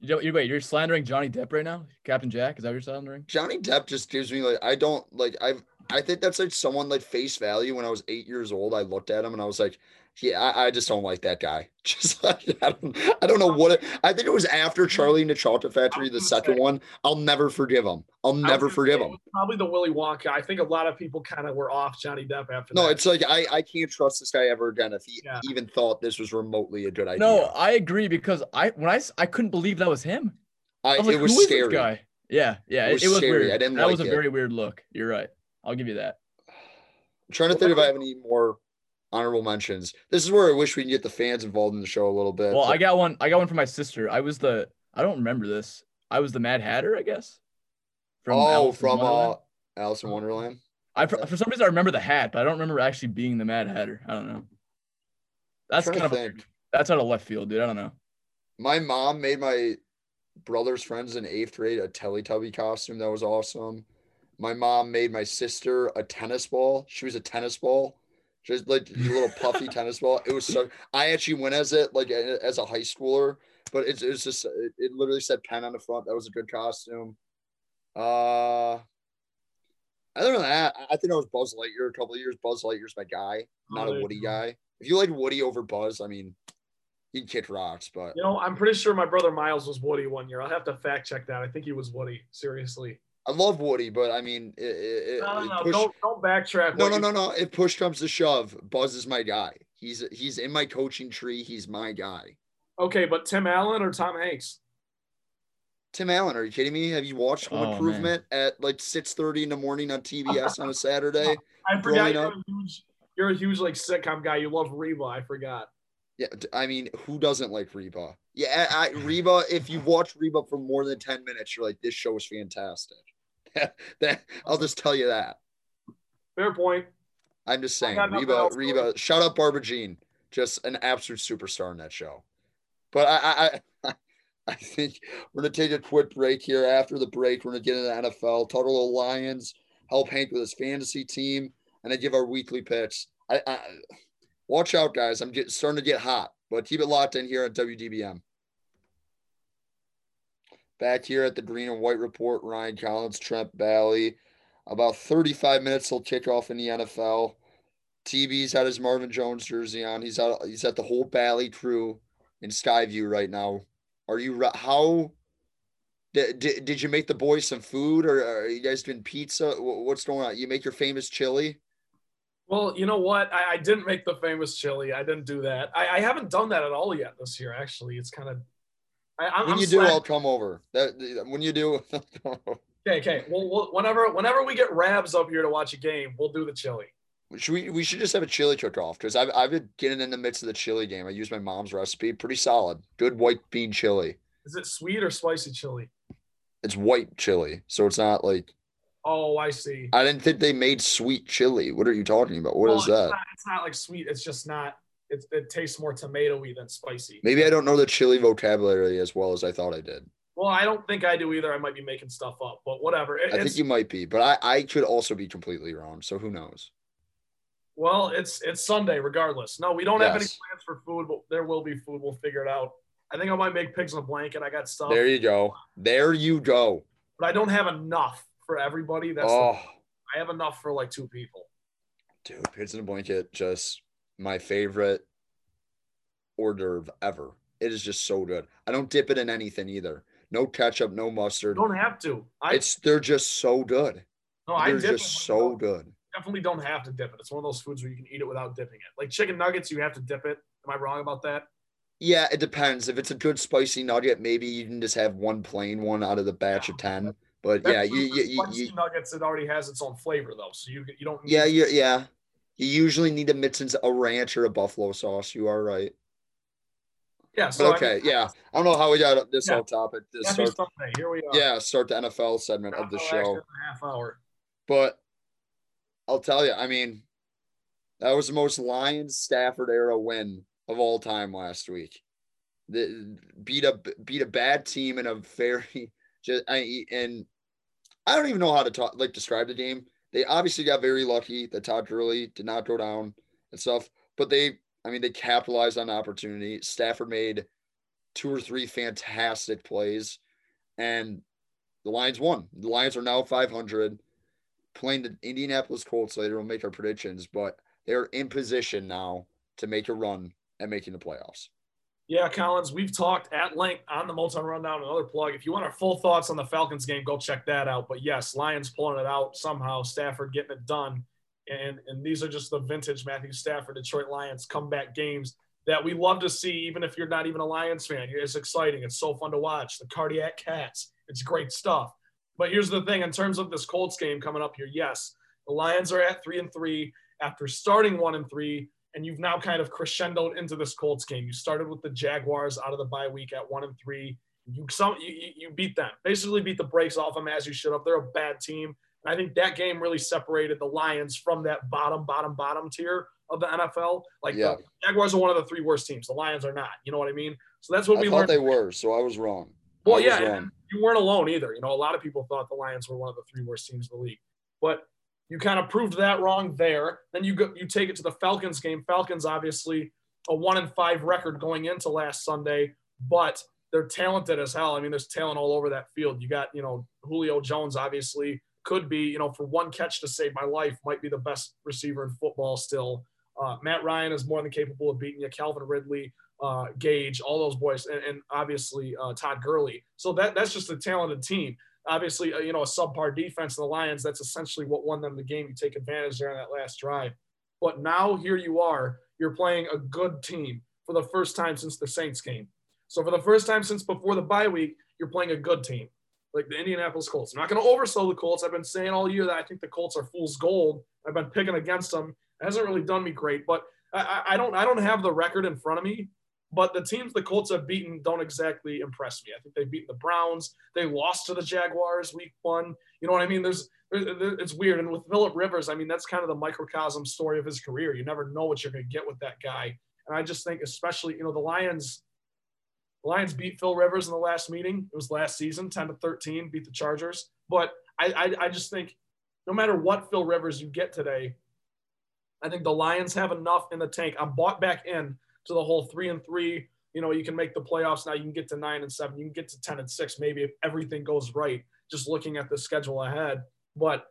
You, you wait, you're slandering Johnny Depp right now, Captain Jack? Is that what you're slandering? Johnny Depp just gives me like I don't like I've I think that's like someone like face value. When I was eight years old, I looked at him and I was like, yeah, I, I just don't like that guy. Just like I don't, I don't know what it. I think it was after Charlie and the Chocolate Factory, the second say- one. I'll never forgive him. I'll never forgive him. Probably the Willy Wonka. I think a lot of people kind of were off Johnny Depp after that. No, that. it's like I I can't trust this guy ever again if he Yeah. even thought this was remotely a good idea. No, I agree because I when I s- I couldn't believe that was him. I, I was like, it was "Who is scary. this guy? Yeah, yeah, It it, was it was scary. weird. I didn't that was a it. very weird look. You're right. I'll give you that. I'm trying to think if I have any more honorable mentions. This is where I wish we can get the fans involved in the show a little bit. Well, but- I got one. I got one for my sister. I was the. I don't remember this. I was the Mad Hatter, I guess. oh, Alice from uh, Alice in Wonderland. I for, for some reason I remember the hat, but I don't remember actually being the Mad Hatter. I don't know. That's kind of a, that's out of left field, dude. I don't know. My mom made my brother's friends in eighth grade a Teletubby costume that was awesome. My mom made my sister a tennis ball. She was a tennis ball, just like a little puffy tennis ball. It was so. I actually went as it like as a high schooler, but it's it's just it, it literally said Penn on the front. That was a good costume. Uh, other than that, I- think I was Buzz Lightyear a couple of years. Buzz Lightyear's my guy, not Oh, a Woody guy. If you like Woody over Buzz, I mean, you can kick rocks, but You know, I'm pretty sure my brother Miles was Woody one year. I'll have to fact check that. I think he was Woody. Seriously. I love Woody, but I mean, it, it, it- No, no, it no. Don't don't backtrack. no, no, no, no. If push comes to shove, Buzz is my guy. He's he's in my coaching tree. He's my guy. Okay, but Tim Allen or Tom Hanks? Tim Allen, are you kidding me? Have you watched Home Oh, man. Improvement at like six thirty in the morning on TBS on a Saturday? I forgot you're a huge you're a huge like sitcom guy. You love Reba. I forgot. Yeah, I mean, who doesn't like Reba? Yeah, I, I- Reba. If you've watched Reba for more than ten minutes, you're like, this show is fantastic. that I'll just tell you that. Fair point. I'm just saying, Reba, Reba, shout out Barbra Jean, just an absolute superstar in that show. But I, I, I, I think we're gonna take a quick break here. After the break, we're gonna get into the NFL, talk a little Lions, help Hank with his fantasy team, and I give our weekly picks. I, I watch out, guys. I'm getting starting to get hot, but keep it locked in here at WDBM. Back here at the Green and White Report, Ryan Collins, Trent Bally. About 35 minutes till kickoff in the NFL. TB's had his Marvin Jones jersey on. He's out. He's at the whole Bally crew in Skyview right now. Are you how? Did, did, did you make the boys some food or are you guys doing pizza? What's going on? You make your famous chili? Well, you know what? I, I didn't make the famous chili. I didn't do that. I, I haven't done that at all yet this year. Actually, it's kind of. I, When you do, I'll come over. That when you do, Okay, okay. Well, we'll, whenever whenever we get Rabs up here to watch a game, we'll do the chili. should we we should just have a chili cook off because I've I've been getting in the midst of the chili game. I use my mom's recipe, pretty solid, good white bean chili. Is it sweet or spicy chili? It's white chili, so it's not like Oh, I see. I didn't think they made sweet chili. What are you talking about? What Well, is it's that? Not, it's not like sweet. It's just not. It, it tastes more tomatoey than spicy. Maybe I don't know the chili vocabulary as well as I thought I did. Well, I don't think I do either. I might be making stuff up, but whatever. It- I think you might be, but I, I could also be completely wrong. So who knows? well, it's it's Sunday regardless. No, we don't have any plans for food, but there will be food. We'll figure it out. I think I might make pigs in a blanket. I got stuff, There you go. There you go. but I don't have enough for everybody. That's the- Oh, I have enough for like two people. dude, pigs in a blanket, just my favorite hors d'oeuvre ever. It is just so good. I don't dip it in anything either. No ketchup, no You mustard. don't have to. I It's they're just so good. no, I They're dip just so good. Definitely don't have to dip it. It's one of those foods where you can eat it without dipping it. Like chicken nuggets, you have to dip it. Am I wrong about that? Yeah, it depends. If it's a good spicy nugget, maybe you can just have one plain one out of the batch of ten. But yeah, That's you, you, you, spicy you nuggets. It already has its own flavor though, so you you don't. Need, yeah, you, yeah. You usually need mix in a ranch or a buffalo sauce. You are right. yeah. So But I okay, mean, yeah. I don't know how we got this Yeah. whole topic. This start, Sunday. Here we are. yeah, start the NFL segment of the show. a half hour. But I'll tell you, I mean, that was the most Lions Stafford era win of all time last week. The beat a beat a bad team in a very just I and I don't even know how to talk like describe the game. They obviously got very lucky that Todd Gurley did not go down and stuff, but they I mean they capitalized on the opportunity. Stafford made two or three fantastic plays and the Lions won. The Lions are now 500 playing the Indianapolis Colts later. We'll make our predictions, but they're in position now to make a run at making the playoffs. Yeah, Collins, we've talked at length on the Motown Rundown. Another plug. If you want our full thoughts on the Falcons game, go check that out. But yes, Lions pulling it out somehow. Stafford getting it done, and and these are just the vintage Matthew Stafford Detroit Lions comeback games that we love to see. Even if you're not even a Lions fan, it's exciting. It's so fun to watch. The cardiac cats. It's great stuff. But here's the thing: in terms of this Colts game coming up here, yes, the Lions are at three and three after starting one and three and you've now kind of crescendoed into this Colts game. You started with the Jaguars out of the bye week at one and three. You some you, you- beat them, basically beat the brakes off them as you should have. They're a bad team. And I think that game really separated the Lions from that bottom, bottom, bottom tier of the NFL. Like Yeah. the Jaguars are one of the three worst teams. The Lions are not. You know what I mean? So that's what I we thought learned. they were, so I was wrong. Well, was yeah, wrong. you weren't alone either. You know, a lot of people thought the Lions were one of the three worst teams in the league, but you kind of proved that wrong there. Then you go, you take it to the Falcons game. Falcons obviously a one and five record going into last Sunday, but they're talented as hell. I mean, there's talent all over that field. You got you know Julio Jones obviously could be you know for one catch to save my life might be the best receiver in football still. Uh, Matt Ryan is more than capable of beating you. Calvin Ridley, uh, Gage, all those boys, and, and obviously uh, Todd Gurley. So that that's just a talented team. Obviously, uh, you know, a subpar defense in the Lions. That's essentially what won them the game. You take advantage there on that last drive. But now here you are. You're playing a good team for the first time since the Saints game. So for the first time since before the bye week, you're playing a good team, like the Indianapolis Colts. I'm not going to oversell the Colts. I've been saying all year that I think the Colts are fool's gold. I've been picking against them. It hasn't really done me great, but I, I I don't I don't have the record in front of me. But the teams the Colts have beaten don't exactly impress me. I think they've beaten the Browns. They lost to the Jaguars week one. You know what I mean? There's, there- there- it's weird. And with Philip Rivers, I mean, that's kind of the microcosm story of his career. You never know what you're going to get with that guy. And I just think, especially, you know, the Lions, the Lions beat Phil Rivers in the last meeting. It was last season, 10 to 13, beat the Chargers. But I, I, I just think no matter what Phil Rivers you get today, I think the Lions have enough in the tank. I'm bought back in to the whole three and three. You know, you can make the playoffs now. You can get to nine and seven. You can get to ten and six, maybe if everything goes right. Just looking at the schedule ahead, but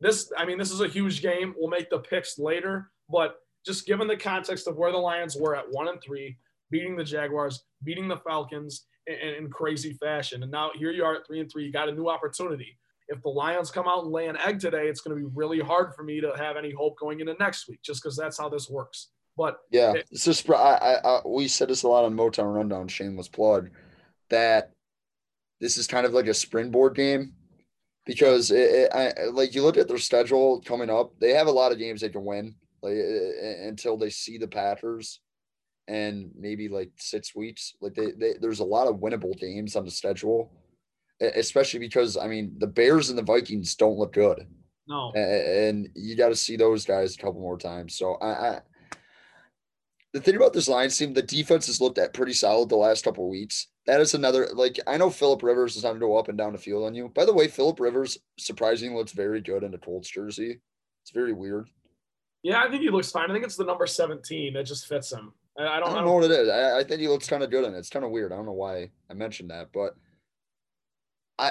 this, I mean, this is a huge game. We'll make the picks later, but just given the context of where the Lions were at one and three, beating the Jaguars, beating the Falcons in, in crazy fashion, and now here you are at three and three. You got a new opportunity. If the Lions come out and lay an egg today, it's going to be really hard for me to have any hope going into next week, just because that's how this works. But Yeah, It- it's just I, I, I we said this a lot on Motown Rundown. Shameless plug that this is kind of like a springboard game because it, it, I, like you look at their schedule coming up, they have a lot of games they can win like until they see the Packers and maybe like six weeks. Like they, they there's a lot of winnable games on the schedule, especially because I mean the Bears and the Vikings don't look good no, a- and you got to see those guys a couple more times. So I, I the thing about this Lions team, the defense has looked at pretty solid the last couple of weeks, that is another like I know Philip Rivers is going to go up and down the field on you. By the way, Philip Rivers surprisingly looks very good in a Colts jersey. It's very weird. Yeah, I think he looks fine. I think it's the number 17 that just fits him. I, I I don't, don't know what it is. I, I think he looks kind of good in it. It's kind of weird. I don't know why I mentioned that, but I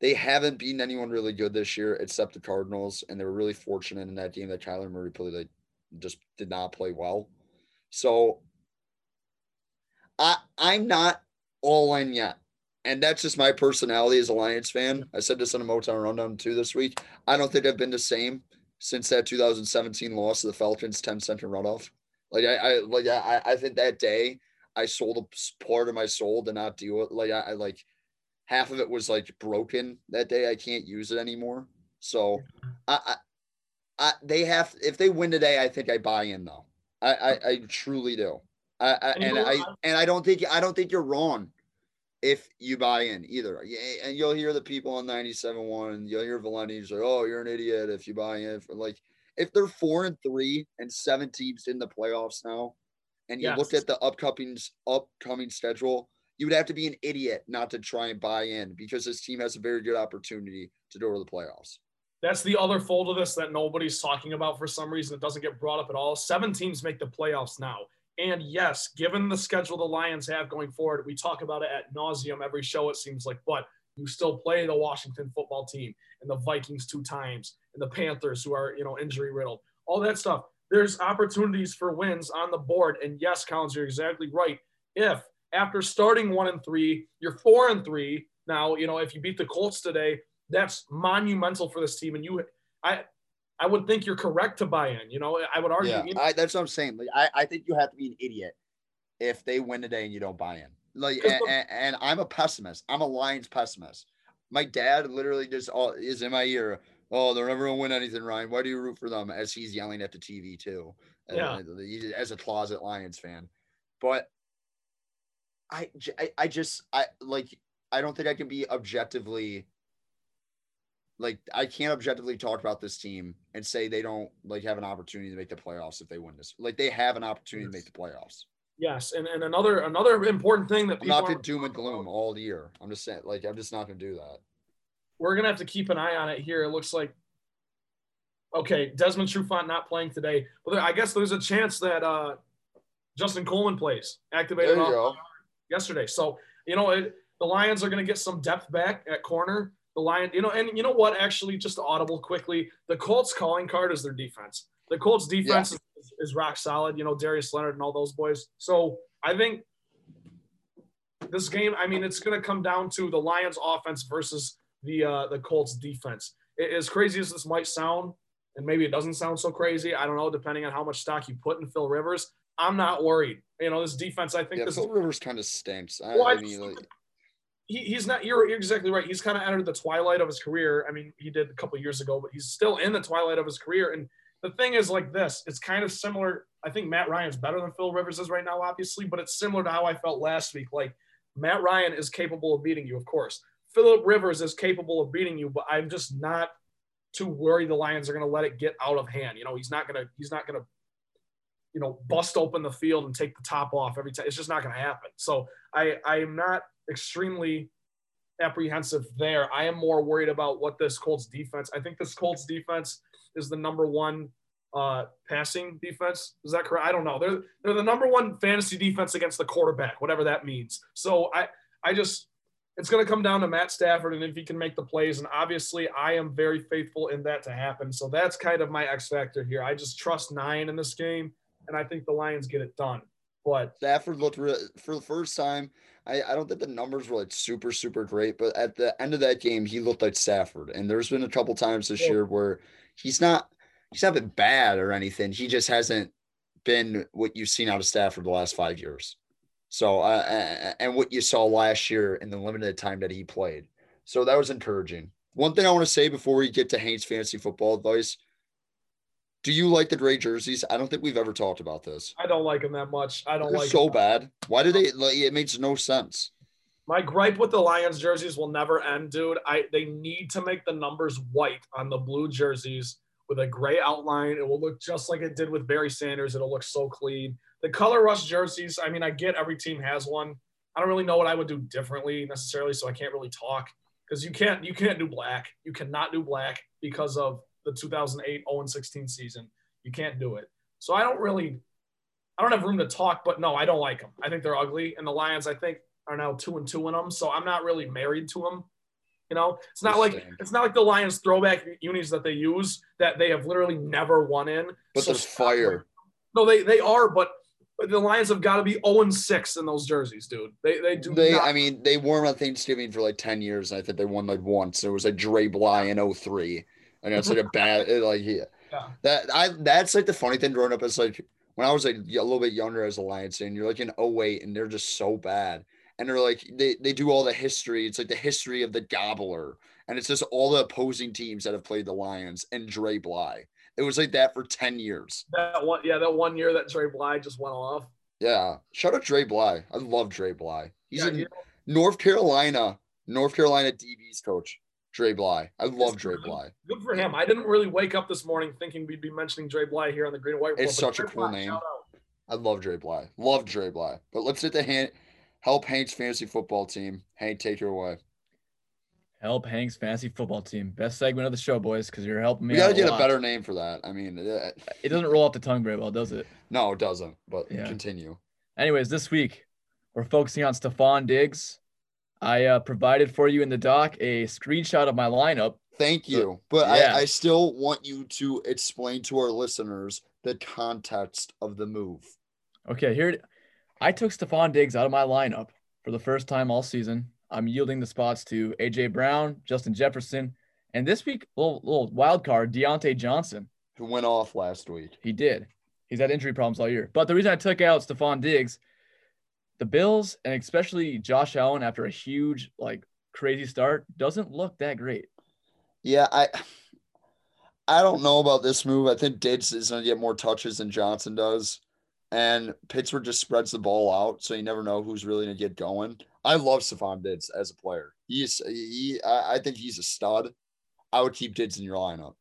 they haven't beaten anyone really good this year except the Cardinals, and they were really fortunate in that game that Kyler Murray played. Like, just did not play well. So I I'm not all in yet. And that's just my personality as a Lions fan. I said this on a Motown Rundown too this week. I don't think I've been the same since that 2017 loss to the Falcons 10 center runoff. Like I, I like I, I think that day I sold a part of my soul to not deal with like I, I like half of it was like broken that day. I can't use it anymore. So I, I, they have if they win today, I think I buy in though. I, I, I truly do. I, I And I and I don't think I don't think you're wrong if you buy in either. And you'll hear the people on 97.1 and you'll hear Valenti say, Oh, you're an idiot if you buy in. Like if they're four and three and seven teams in the playoffs now, and you looked Yes. at the upcoming upcoming schedule, you would have to be an idiot not to try and buy in because this team has a very good opportunity to go to the playoffs. That's the other fold of this that nobody's talking about for some reason. It doesn't get brought up at all. Seven teams make the playoffs now. And yes, given the schedule the Lions have going forward, we talk about it at nauseum every show, it seems like, but you still play the Washington football team and the Vikings two times and the Panthers who are, you know, injury riddled, all that stuff. There's opportunities for wins on the board. And yes, Collins, you're exactly right. If after starting one and three, you're four and three. Now, you know, if you beat the Colts today, that's monumental for this team. And you, I, I would think you're correct to buy in. You know, I would argue. Yeah, I, that's what I'm saying. Like, I, I think you have to be an idiot if they win today and you don't buy in. Like, and, the- and, and I'm a pessimist. I'm a Lions pessimist. My dad literally just all is in my ear. Oh, they're never gonna win anything, Ryan. Why do you root for them? As he's yelling at the TV too. Yeah. as a closet Lions fan, but I, I just, I like, I don't think I can be objectively like I can't objectively talk about this team and say they don't like have an opportunity to make the playoffs if they win this. Like they have an opportunity to make the playoffs. yes, and, and another another important thing that I'm people not gonna doom and gloom all year. I'm just saying, like I'm just not gonna do that. we're gonna have to keep an eye on it here. It looks like okay, Desmond Trufant not playing today, but there, I guess there's a chance that uh, Justin Coleman plays activated you off go. yesterday. So you know it, the Lions are gonna get some depth back at corner. The Lion, you know, and you know what? Actually, just audible quickly, the Colts calling card is their defense. The Colts defense is, is rock solid. You know, Darius Leonard and all those boys. So I think this game, I mean, it's going to come down to the Lions offense versus the uh, the Colts defense. A- As crazy as this might sound, and maybe it doesn't sound so crazy, I don't know, depending on how much stock you put in Phil Rivers. I'm not worried. You know, this defense, I think Yeah, this Phil Rivers kind of stinks. I, Well, I mean, like, he, he's not you're, you're exactly right. He's kind of entered the twilight of his career. I mean he did a couple years ago but he's still in the twilight of his career. And the thing is like this it's kind of similar. I think matt ryan's better than phil rivers is right now obviously but it's similar to how i felt last week. Like matt ryan is capable of beating you of course. Philip rivers is capable of beating you but i'm just not too worried the lions are going to let it get out of hand. You know he's not going to he's not going to you know bust open the field and take the top off every time it's just not going to happen. So i i am not extremely apprehensive there. I am more worried about what this Colts defense. I think this Colts defense is the number one uh, passing defense. Is that correct? I don't know. They're they're the number one fantasy defense against the quarterback, whatever that means. So I I just it's going to come down to Matt Stafford and if he can make the plays. And obviously, I am very faithful in that to happen. So that's kind of my X factor here. I just trust nine in this game, and I think the Lions get it done. But Stafford looked re- for the first time. I, I don't think the numbers were like super super great, but at the end of that game, he looked like Stafford. And there's been a couple times this Yeah. year where he's not he's not been bad or anything. He just hasn't been what you've seen out of Stafford the last five years. So uh, and what you saw last year in the limited time that he played. So that was encouraging. One thing I want to say before we get to Hank's fantasy football advice. Do you like the gray jerseys? I don't think we've ever talked about this. I don't like them that much. I don't They're like so bad. Why do they? Like, it makes no sense. My gripe with the Lions jerseys will never end, dude. I they need to make the numbers white on the blue jerseys, with a gray outline. It will look just like it did with Barry Sanders. It'll look so clean. The color rush jerseys, I mean, I get every team has one. I don't really know what I would do differently necessarily, so I can't really talk because you can't you can't do black. You cannot do black because of the 2008 0 16 season. You can't do it. So I don't really I don't have room to talk, but no, I don't like them. I think they're ugly, and the Lions I think are now two and two in them. So I'm not really married to them. You know, it's not like it's not like the Lions throwback unis that they use that they have literally never won in. But So there's fire. No, they they are, but, but the Lions have got to be 0 and 6 in those jerseys, dude. They they do They, not- I mean, they wore them on Thanksgiving for like 10 years. And I think they won like once. It was like Dre Bly in 03. And it's like a bad, like, yeah. Yeah. That, I, that's like the funny thing growing up is like when I was like a little bit younger as a Lions fan, you're like in 08 and they're just so bad. And they're like, they, they do all the history. It's like the history of the gobbler. And it's just all the opposing teams that have played the Lions and Dre Bly. It was like that for 10 years. that one yeah, that one year that Dre Bly just went off. Yeah. Shout out Dre Bly. I love Dre Bly. He's Yeah, in North Carolina, North Carolina DB's coach, Dre Bly. I love Dre Bly. Good for him. I didn't really wake up this morning thinking we'd be mentioning Dre Bly here on the Green and White. Report, It's but such a cool Bly, name. I love Dre Bly. Love Dre Bly. But let's hit the hand, help Hank's fantasy football team. Hank, take it away. Help Hank's fantasy football team. Best segment of the show, boys, because you're helping me. We got to out get a lot. better name for that. I mean, uh, It doesn't roll off the tongue very well, does it? no, it doesn't. But Yeah. continue. Anyways, this week we're focusing on Stefon Diggs. I uh, provided for you in the doc a screenshot of my lineup. Thank you. But yeah. I, I still want you to explain to our listeners the context of the move. Okay, here I took Stefon Diggs out of my lineup for the first time all season. I'm yielding the spots to AJ Brown, Justin Jefferson, and this week, little, little wild card, Diontae Johnson. Who went off last week? He did. He's had injury problems all year. But the reason I took out Stefon Diggs, the Bills, and especially Josh Allen after a huge, like crazy start, doesn't look that great. Yeah, I I don't know about this move. I think Diggs is gonna get more touches than Johnson does. And Pittsburgh just spreads the ball out, so you never know who's really gonna get going. I love Stefon Diggs as a player. He's he I, I think he's a stud. I would keep Diggs in your lineup.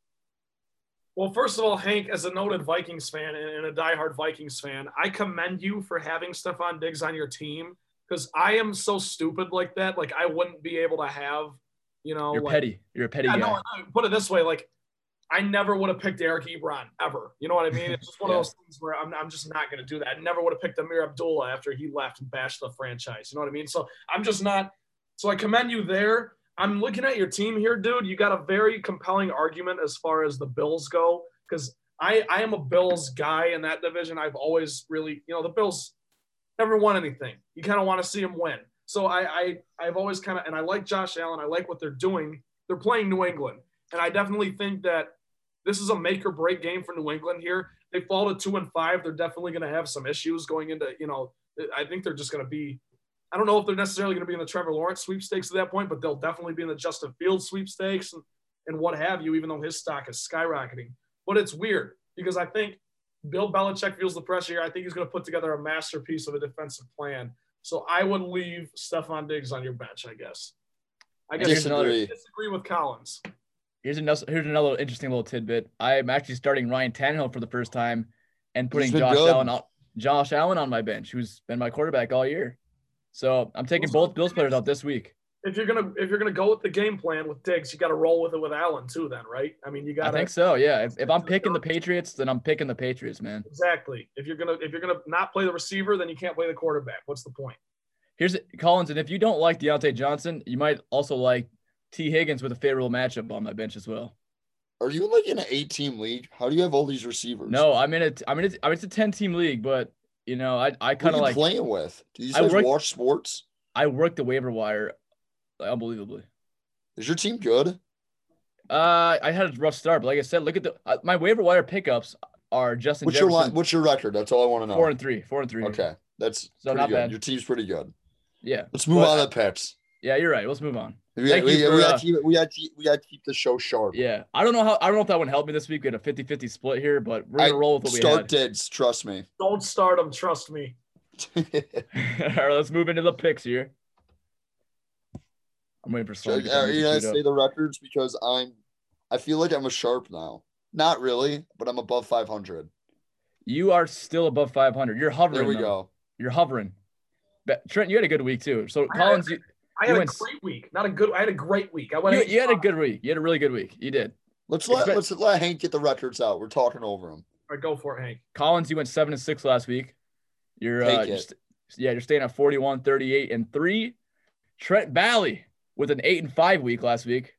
Well, first of all, Hank, as a noted Vikings fan and a diehard Vikings fan, I commend you for having Stefon Diggs on your team because I am so stupid like that. Like I wouldn't be able to have, you know, You're like, petty. You're a petty Yeah, guy. no, put it this way, like I never would have picked Eric Ebron ever. You know what I mean? It's just one Yeah. of those things where I'm, I'm just not going to do that. I never would have picked Ameer Abdullah after he left and bashed the franchise. You know what I mean? So I'm just not. So I commend you there. I'm looking at your team here, dude. You got a very compelling argument as far as the Bills go because I I am a Bills guy in that division. I've always really, you know, the Bills never won anything. You kind of want to see them win. So I, I I've always kind of and I like Josh Allen. I like what they're doing. They're playing New England, and I definitely think that this is a make or break game for New England here. They fall to two and five. They're definitely going to have some issues going into you know. I think they're just going to be. I don't know if they're necessarily going to be in the Trevor Lawrence sweepstakes at that point, but they'll definitely be in the Justin Fields sweepstakes and, and what have you, even though his stock is skyrocketing. But it's weird because I think Bill Belichick feels the pressure here. I think he's going to put together a masterpiece of a defensive plan. So I would leave Stefon Diggs on your bench, I guess. I guess Here's another- Disagree. disagree with Collins. Here's another here's another interesting little tidbit. I'm actually starting Ryan Tannehill for the first time and putting Josh good. Allen on Josh Allen on my bench, who's been my quarterback all year. So I'm taking Also, both Bills players out this week. If you're gonna if you're gonna go with the game plan with Diggs, you got to roll with it with Allen too. Then right? I mean, you got I think so. Yeah. If, if I'm picking the Patriots, then I'm picking the Patriots, man. exactly. If you're gonna if you're gonna not play the receiver, then you can't play the quarterback. What's the point? Here's Collins, and if you don't like Diontae Johnson, you might also like Tee Higgins with a favorable matchup on my bench as well. Are you like in an eight team league? How do you have all these receivers? No, I'm in a I'm in a, I'm in a 10 team league, but you know I I kind of like playing with? Do you guys watch sports? I work the waiver wire, like, unbelievably. Is your team good? Uh, I had a rough start, but like I said, look at the uh, my waiver wire pickups are Justin What's your line? What's your record? That's all I want to know. four and three, four and three. Okay, that's So not good. bad. Your team's pretty good. Yeah, Let's move But- on to pets. yeah, you're right. Let's move on. We, Thank we, you for, we gotta uh, keep we gotta keep we gotta keep the show sharp. Yeah, I don't know how I don't know if that would help me this week. We had a 50-50 split here, but we're gonna I- roll with what we Start had. Dids, trust me. Don't start them, Trust me. All right, let's move into the picks here. I'm waiting for So, Sloan. to are get you the gonna queued up. say the records because I'm I feel like I'm a sharp now. Not really, but I'm above 500. You are still above 500. You're hovering. There we though. go. You're hovering. But Trent, you had a good week too. So Collins, you, I You had a went- great week. Not a good. I had a great week. I went. you, you had a good week. You had a really good week. You did. Let's let let's let Hank get the records out. We're talking over him. All right, go for it, Hank. Collins, you went seven and six last week. You're, uh, Take you're st- yeah, you're staying at 41, 38, and three. Trent Bally with an eight and five week last week,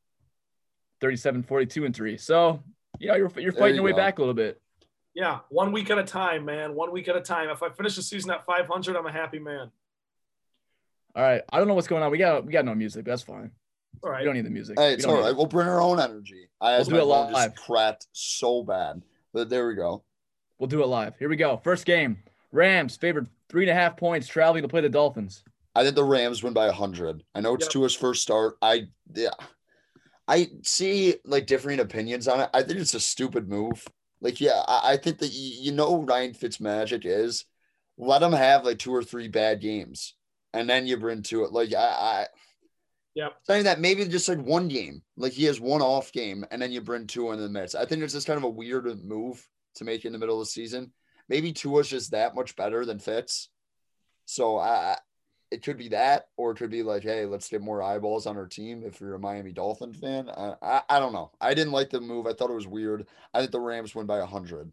37, 42, and three. So, you know, you're, you're fighting you your way go. back a little bit. Yeah, one week at a time, man. One week at a time. If I finish the season at 500, I'm a happy man. All right. I don't know what's going on. We got we got no music. That's fine. All right. We don't need the music. Hey, We it's don't all need right. it. We'll bring our own energy. I We'll as do my it live. just cracked so bad, but there we go. We'll do it live. Here we go. First game. Rams favored three and a half points traveling to play the Dolphins. I think the Rams win by hundred. I know it's Yep. Tua's first start. I yeah, I see like differing opinions on it. I think it's a stupid move. Like yeah, I, I think that y- you know Ryan Fitzmagic is. Let him have like two or three bad games, and then you bring to it. Like I, I Yep. saying that maybe just like one game, like he has one off game, and then you bring Tua in the midst. I think it's just kind of a weird move to make in the middle of the season. Maybe two Tua's just that much better than Fitz. So I, I- it could be that, or it could be like, hey, let's get more eyeballs on our team. If you're a Miami Dolphin fan, I, I, I don't know. I didn't like the move. I thought it was weird. I think the Rams win by hundred.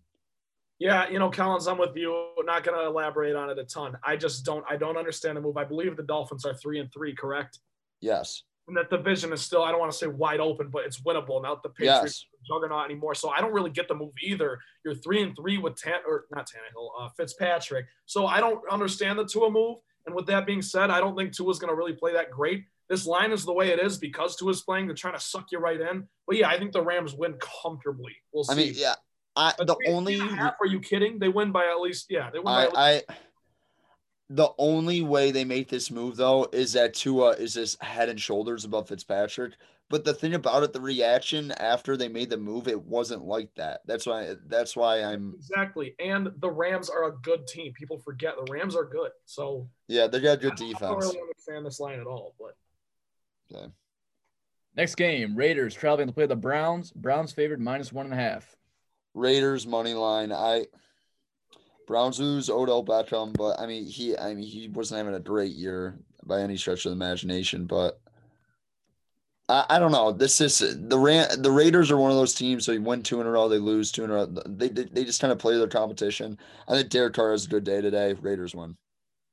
Yeah, you know, Collins, I'm with you. Not going to elaborate on it a ton. I just don't. I don't understand the move. I believe the Dolphins are three and three, correct? Yes, And that division is still. I don't want to say wide open, but it's winnable. Not the Patriots yes, juggernaut anymore. So I don't really get the move either. You're three and three with Tan or not Tannehill, uh, Fitzpatrick. So I don't understand the Tua move. And with that being said, I don't think Tua's going to really play that great. This line is the way it is because Tua's playing. They're trying to suck you right in. But yeah, I think the Rams win comfortably. We'll see. I mean, yeah. I But the three- three only and half, are you kidding? They win by at least yeah. They win by I, at least, I the only way they make this move though is that Tua is just head and shoulders above Fitzpatrick. But the thing about it, the reaction after they made the move, it wasn't like that. That's why that's why I'm exactly. And the Rams are a good team. People forget the Rams are good. So yeah, they got I good don't- I don't defense. really understand this line at all. But okay. Next game. Raiders traveling to play the Browns. Browns favored minus one and a half. Raiders money line. I Browns lose Odell Beckham, but I mean he I mean he wasn't having a great year by any stretch of the imagination, but I, I don't know. This is the Ran, the Raiders are one of those teams. So they win two in a row, they lose two in a row. They they, they just kind of play their competition. I think Derek Carr has a good day today. Raiders win.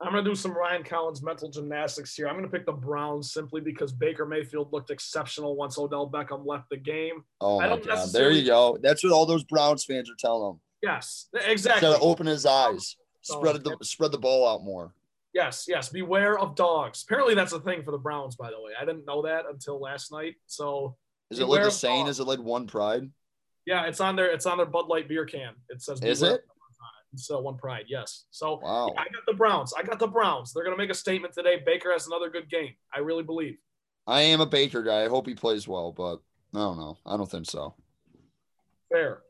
I'm going to do some Ryan Collins mental gymnastics here. I'm going to pick the Browns simply because Baker Mayfield looked exceptional once Odell Beckham left the game. Oh my god, there you go. That's what all those Browns fans are telling him. Yes, exactly. got to open his eyes, So- spread the spread the ball out more. Yes, yes. Beware of dogs. Apparently, that's a thing for the Browns. By the way, I didn't know that until last night. So Is it like the saying? dogs. Is it like one pride? yeah, it's on their it's on their Bud Light beer can. It says Is it? So one pride. Yes. So Wow. I got the Browns. I got the Browns. They're going to make a statement today. Baker has another good game. I really believe. I am a Baker guy. I hope he plays well, but I don't know. I don't think so. Fair.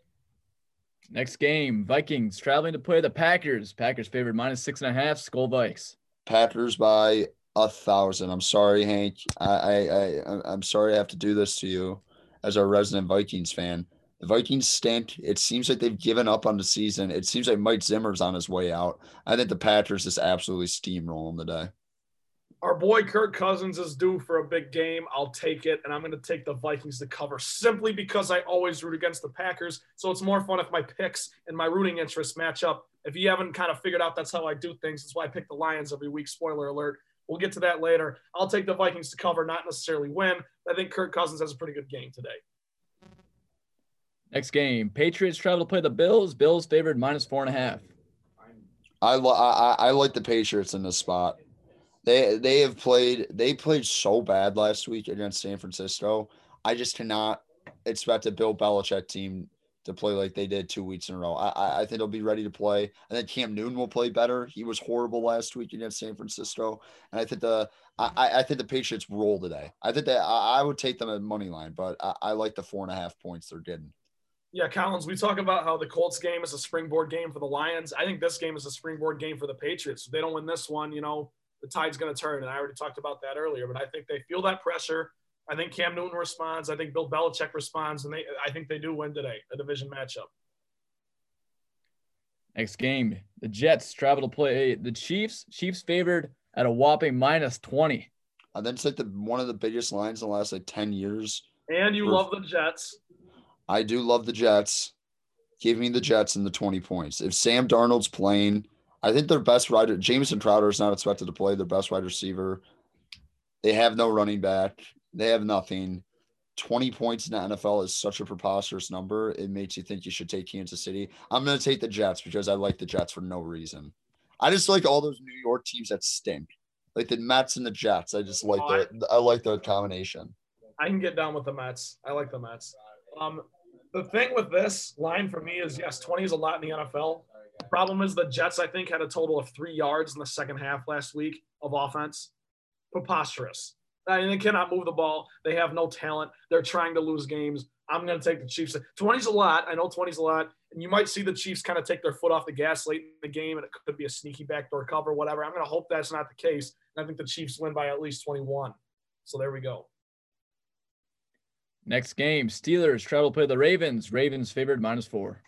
Next game. Vikings traveling to play the Packers. Packers favored minus six and a half. Skull Vikes. Packers by a thousand. I'm sorry, Hank. I, I, I, I'm sorry I have to do this to you as our resident Vikings fan. The Vikings stink. It seems like they've given up on the season. It seems like Mike Zimmer's on his way out. I think the Packers just absolutely steamroll them today. Our boy Kirk Cousins is due for a big game. I'll take it, and I'm going to take the Vikings to cover simply because I always root against the Packers. So it's more fun if my picks and my rooting interests match up. If you haven't kind of figured out that's how I do things, that's why I pick the Lions every week. Spoiler alert. We'll get to that later. I'll take the Vikings to cover, not necessarily win. I think Kirk Cousins has a pretty good game today. Next game. Patriots travel to play the Bills. Bills favored minus four and a half. I, I, I like the Patriots in this spot. They they have played they played so bad last week against San Francisco. I just cannot expect a Bill Belichick team to play like they did two weeks in a row. I I- think they'll be ready to play. I think Cam Newton will play better. He was horrible last week against San Francisco, and I think the I I think the Patriots roll today. I think that I, I would take them at money line, but I, I like the four and a half points they're getting. Yeah, Collins, we talk about how the Colts game is a springboard game for the Lions. I think this game is a springboard game for the Patriots. If they don't win this one, you know, the tide's going to turn. And I already talked about that earlier, but I think they feel that pressure. I think Cam Newton responds. I think Bill Belichick responds, and they I think they do win today, a division matchup. Next game, the Jets travel to play the Chiefs. Chiefs favored at a whopping minus 20. And then it's like the one of the biggest lines in the last like 10 years. And you love the Jets. I do love the Jets. Give me the Jets and the 20 points. If Sam Darnold's playing, I think their best rider, Jamison Crowder, is not expected to play. Their best wide receiver. They have no running back. They have nothing. 20 points in the NFL is such a preposterous number. It makes you think you should take Kansas City. I'm going to take the Jets because I like the Jets for no reason. I just like all those New York teams that stink, like the Mets and the Jets. I just like I, I like the combination. I can get down with the Mets. I like the Mets. Um, the thing with this line for me is yes, 20 is a lot in the NFL. The problem is the Jets, I think, had a total of three yards in the second half last week of offense. Preposterous. I mean, they cannot move the ball. They have no talent. They're trying to lose games. I'm going to take the Chiefs. 20's a lot. I know 20's a lot. And you might see the Chiefs kind of take their foot off the gas late in the game, and it could be a sneaky backdoor cover, whatever. I'm going to hope that's not the case. And I think the Chiefs win by at least 21. So there we go. Next game, Steelers travel play the Ravens. Ravens favored minus four.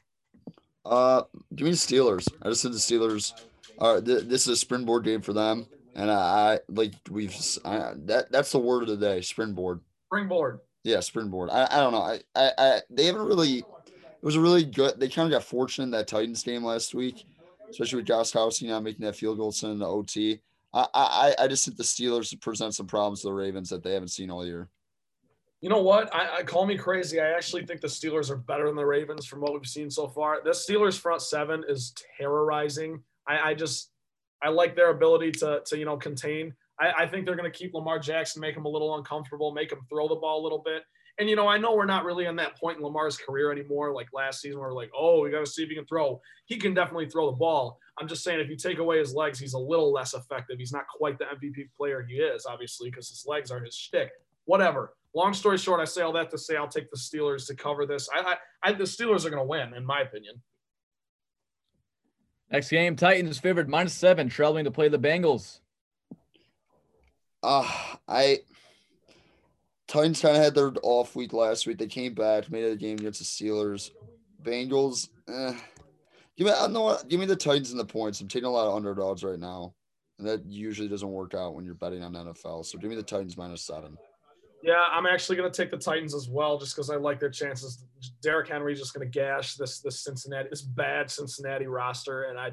Uh, give me the Steelers. I just said the Steelers. Uh, th- this is a springboard game for them, and I, I like we've I, that. That's the word of the day. Springboard. Springboard. Yeah, springboard. I, I don't know. I, I, I they haven't really. It was a really good. They kind of got fortunate in that Titans game last week, especially with Josh Gostkowski not making that field goal sending the OT. I, I, I just think the Steelers present some problems to the Ravens that they haven't seen all year. You know what? I, I, call me crazy. I actually think the Steelers are better than the Ravens from what we've seen so far. The Steelers front seven is terrorizing. I, I just I like their ability to to you know contain. I, I think they're going to keep Lamar Jackson, make him a little uncomfortable, make him throw the ball a little bit. And you know, I know we're not really in that point in Lamar's career anymore. Like last season, where we're like, oh, we got to see if he can throw. He can definitely throw the ball. I'm just saying, if you take away his legs, he's a little less effective. He's not quite the MVP player he is, obviously, because his legs are his shtick. Whatever long story short, I say all that to say I'll take the Steelers to cover this. I, I, I the Steelers are going to win, in my opinion. Next game, Titans favored minus seven, traveling to play the Bengals. Uh, I Titans kind of had their off week last week. They came back, made it a game against the Steelers. Bengals, eh. Give me, I know what, give me the Titans and the points. I'm taking a lot of underdogs right now, and that usually doesn't work out when you're betting on NFL. So give me the Titans minus seven. Yeah, I'm actually going to take the Titans as well, just because I like their chances. Derrick Henry's just going to gash this this Cincinnati, this bad Cincinnati roster, and I,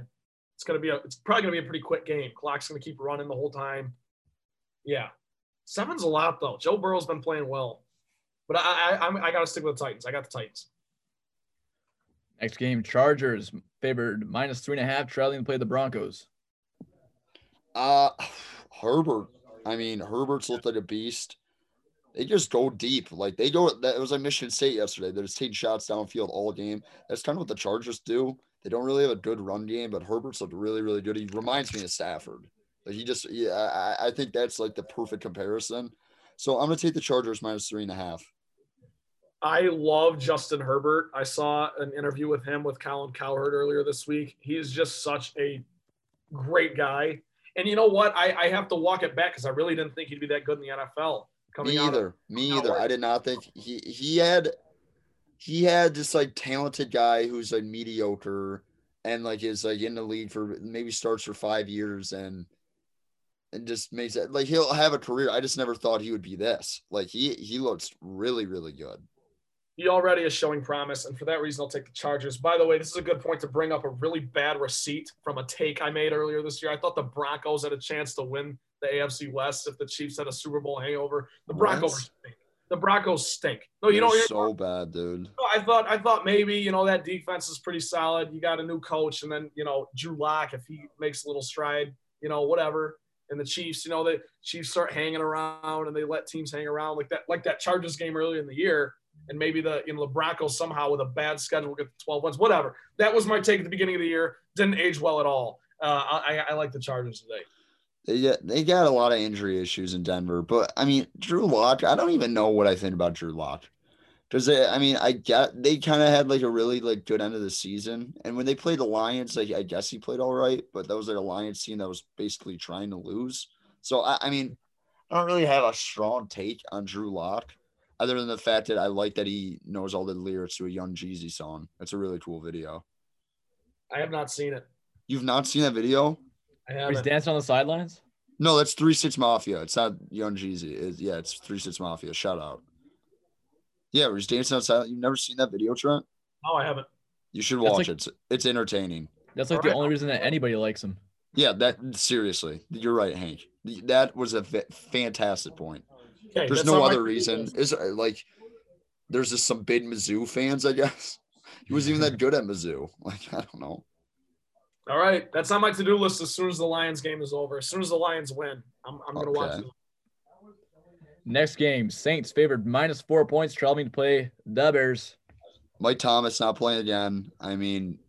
it's going to be a, it's probably going to be a pretty quick game. Clock's going to keep running the whole time. Yeah, seven's a lot though. Joe Burrow's been playing well, but I I I'm, I got to stick with the Titans. I got the Titans. Next game, Chargers favored minus three and a half, trailing to play the Broncos. Uh, Herbert. I mean, Herbert's looked like a beast they just go deep. Like they go, that was like Michigan State yesterday. They're just taking shots downfield all game. That's kind of what the Chargers do. They don't really have a good run game, but Herbert's looked really, really good. He reminds me of Stafford. Like he just, yeah, I, I think that's like the perfect comparison. So I'm gonna take the Chargers minus three and a half. I love Justin Herbert. I saw an interview with him with Colin Cowherd earlier this week. He's just such a great guy. And you know what? I, I have to walk it back because I really didn't think he'd be that good in the NFL. Coming Me either. Of, Me either. I did not think he he had he had this like talented guy who's like mediocre and like is like in the league for maybe starts for five years and and just makes it like he'll have a career. I just never thought he would be this. Like he he looks really really good. He already is showing promise, and for that reason, I'll take the Chargers. By the way, this is a good point to bring up a really bad receipt from a take I made earlier this year. I thought the Broncos had a chance to win the AFC West if the Chiefs had a Super Bowl hangover. The Broncos stink. The Broncos stink. No, you know so bad, dude. I thought I thought maybe you know that defense is pretty solid. You got a new coach, and then you know Drew Lock if he makes a little stride, you know whatever. And the Chiefs, you know, the Chiefs start hanging around and they let teams hang around like that, like that Chargers game earlier in the year. And maybe the you know the Broncos somehow with a bad schedule get the 12 wins, whatever. That was my take at the beginning of the year. Didn't age well at all. Uh, I, I like the Chargers today. They got, they got a lot of injury issues in Denver, but I mean, Drew Lock, I don't even know what I think about Drew Lock. Because I mean, I get they kind of had like a really like good end of the season, and when they played the Lions, like I guess he played all right, but that was like a Lions team that was basically trying to lose. So I, I mean, I don't really have a strong take on Drew Lock, other than the fact that I like that he knows all the lyrics to a Young Jeezy song. That's a really cool video. I have not seen it. You've not seen that video? I He's dancing on the sidelines. No, that's Three Six Mafia. It's not Young Jeezy. It's, yeah, it's Three Six Mafia. Shout out. Yeah, where he's dancing on outside. You've never seen that video, Trent? No, I haven't. You should That's watch like- it. It's, it's entertaining. That's like Alright. the only reason that anybody likes him. Yeah, that seriously. You're right, Hank. That was a fa- fantastic point. Okay, There's no other reason. Is uh, like there's just some big Mizzou fans, I guess. He wasn't even that good at Mizzou. Like, I don't know. All right, that's on my to-do list. As soon as the Lions game is over, as soon as the Lions win, I'm, I'm gonna watch Okay. it. Next game, Saints favored minus four points, traveling to play the Bears. Mike Thomas not playing again. I mean,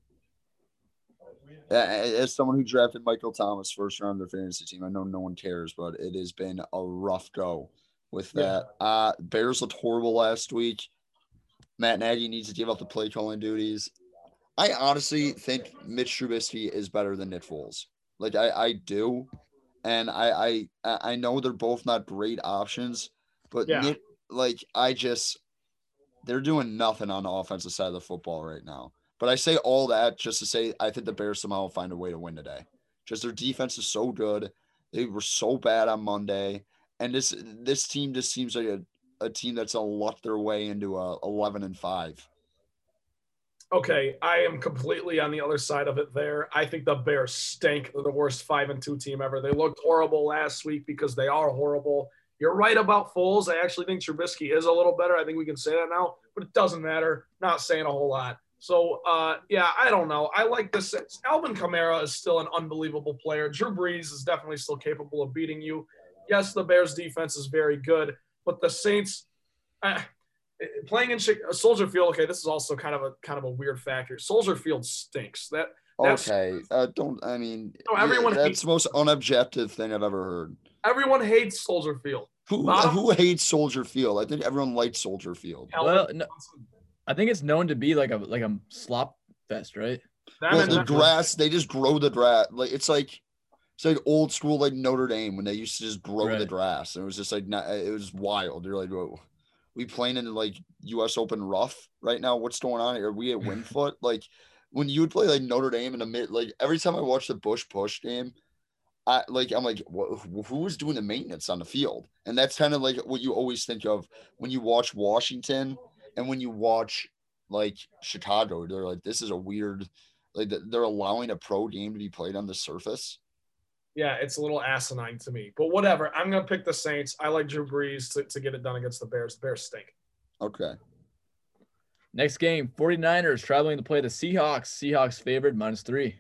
a- a- as someone who drafted Michael Thomas first round of their fantasy team, I know no one cares, but it has been a rough go with Yeah. that. Uh, Bears looked horrible last week. Matt Nagy needs to give up the play calling duties. I honestly oh, think Mitch Trubisky is better than Nick Foles. Like I, I do, and I, I, I know they're both not great options, but Yeah. Nick, like I just, they're doing nothing on the offensive side of the football right now. But I say all that just to say I think the Bears somehow will find a way to win today. Just their defense is so good. They were so bad on Monday, and this this team just seems like a, a team that's a luck their way into a eleven and five. Okay, I am completely on the other side of it. There, I think the Bears stink. They're the worst five and two team ever. They looked horrible last week because they are horrible. You're right about Foles. I actually think Trubisky is a little better. I think we can say that now, but it doesn't matter. Not saying a whole lot. So, uh, yeah, I don't know. I like this. Alvin Kamara is still an unbelievable player. Drew Brees is definitely still capable of beating you. Yes, the Bears' defense is very good, but the Saints, uh, playing in Chi- Soldier Field. Okay, this is also kind of a kind of a weird factor. Soldier Field stinks. That That's- Okay, uh, don't. I mean, No, everyone yeah, hates- that's the most unobjective thing I've ever heard. everyone hates Soldier Field. Who Bob- who hates Soldier Field? I think everyone likes Soldier Field. Well, no, I think it's known to be like a like a slop fest, right? Well, the grass, they just grow the grass. Like it's like it's like old school like Notre Dame when they used to just grow the grass. And it was just like not, it was wild. You're like, whoa, we playing in like U.S. Open rough right now? What's going on? Are we at Winged Foot? like when you would play like Notre Dame in the mid, like every time I watch the Bush Push game, I like I'm like, wh- who is doing the maintenance on the field? And that's kind of like what you always think of when you watch Washington and when you watch like Chicago. They're like, this is a weird like they're allowing a pro game to be played on the surface. Yeah, it's a little asinine to me. But whatever. I'm gonna pick the Saints. I like Drew Brees to, to get it done against the Bears. The Bears stink. Okay. Next game, 49ers traveling to play the Seahawks. Seahawks favored minus three.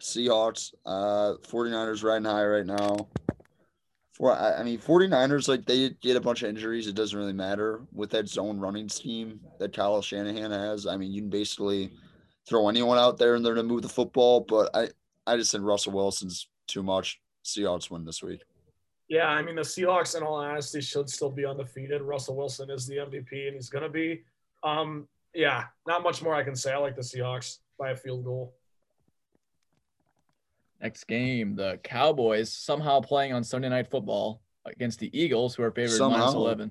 Seahawks, uh 49ers riding high right now. For I I mean 49ers, like they get a bunch of injuries. It doesn't really matter with that zone running scheme that Kyle Shanahan has. I mean, you can basically throw anyone out there and they're gonna move the football. But I, I just think Russell Wilson's too much. Seahawks win this week. Yeah, I mean the Seahawks, in all honesty, should still be undefeated. Russell Wilson is the MVP, and he's gonna be. Um, yeah, not much more I can say. I like the Seahawks by a field goal. Next game, the Cowboys somehow playing on Sunday Night Football against the Eagles, who are favored minus Somehow. 11.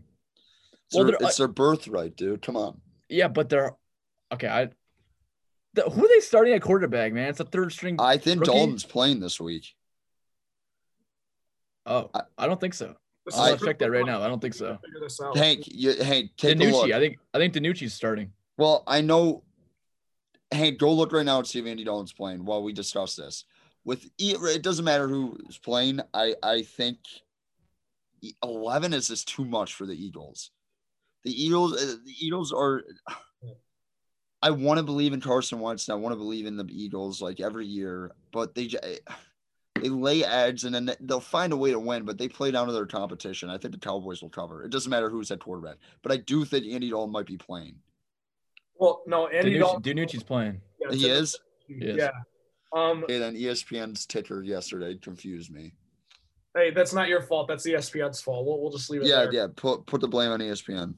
It's, Well, their, they're- it's their birthright, dude. Come on. Yeah, but they're okay. I the, who are they starting at quarterback, man? It's a third string. I think Rookie? Dalton's playing this week. Oh, I- I don't think so. I- is I'll check that right now. I don't think so. Figure this out. Hank, you, Hank, take a look. DiNucci, I think I think DiNucci's starting. Well, I know. Hank, go look right now and see if Andy Dalton's playing while we discuss this. With E- it doesn't matter who's playing. I I think eleven is just too much for the Eagles. The Eagles, uh, the Eagles are. I want to believe in Carson Wentz and I want to believe in the Eagles like every year, but they j- they lay eggs and then they'll find a way to win. But they play down to their competition. I think the Cowboys will cover. It doesn't matter who's at quarterback, but I do think Andy Dalton might be playing. Well, no, Andy DiNucci, Dalton. DiNucci's playing. Yeah, He is. is. Yeah. Um. Okay, then ESPN's ticker yesterday confused me. Hey, that's not your fault. That's ESPN's fault. We'll, we'll just leave it Yeah, there. yeah. Put put the blame on ESPN.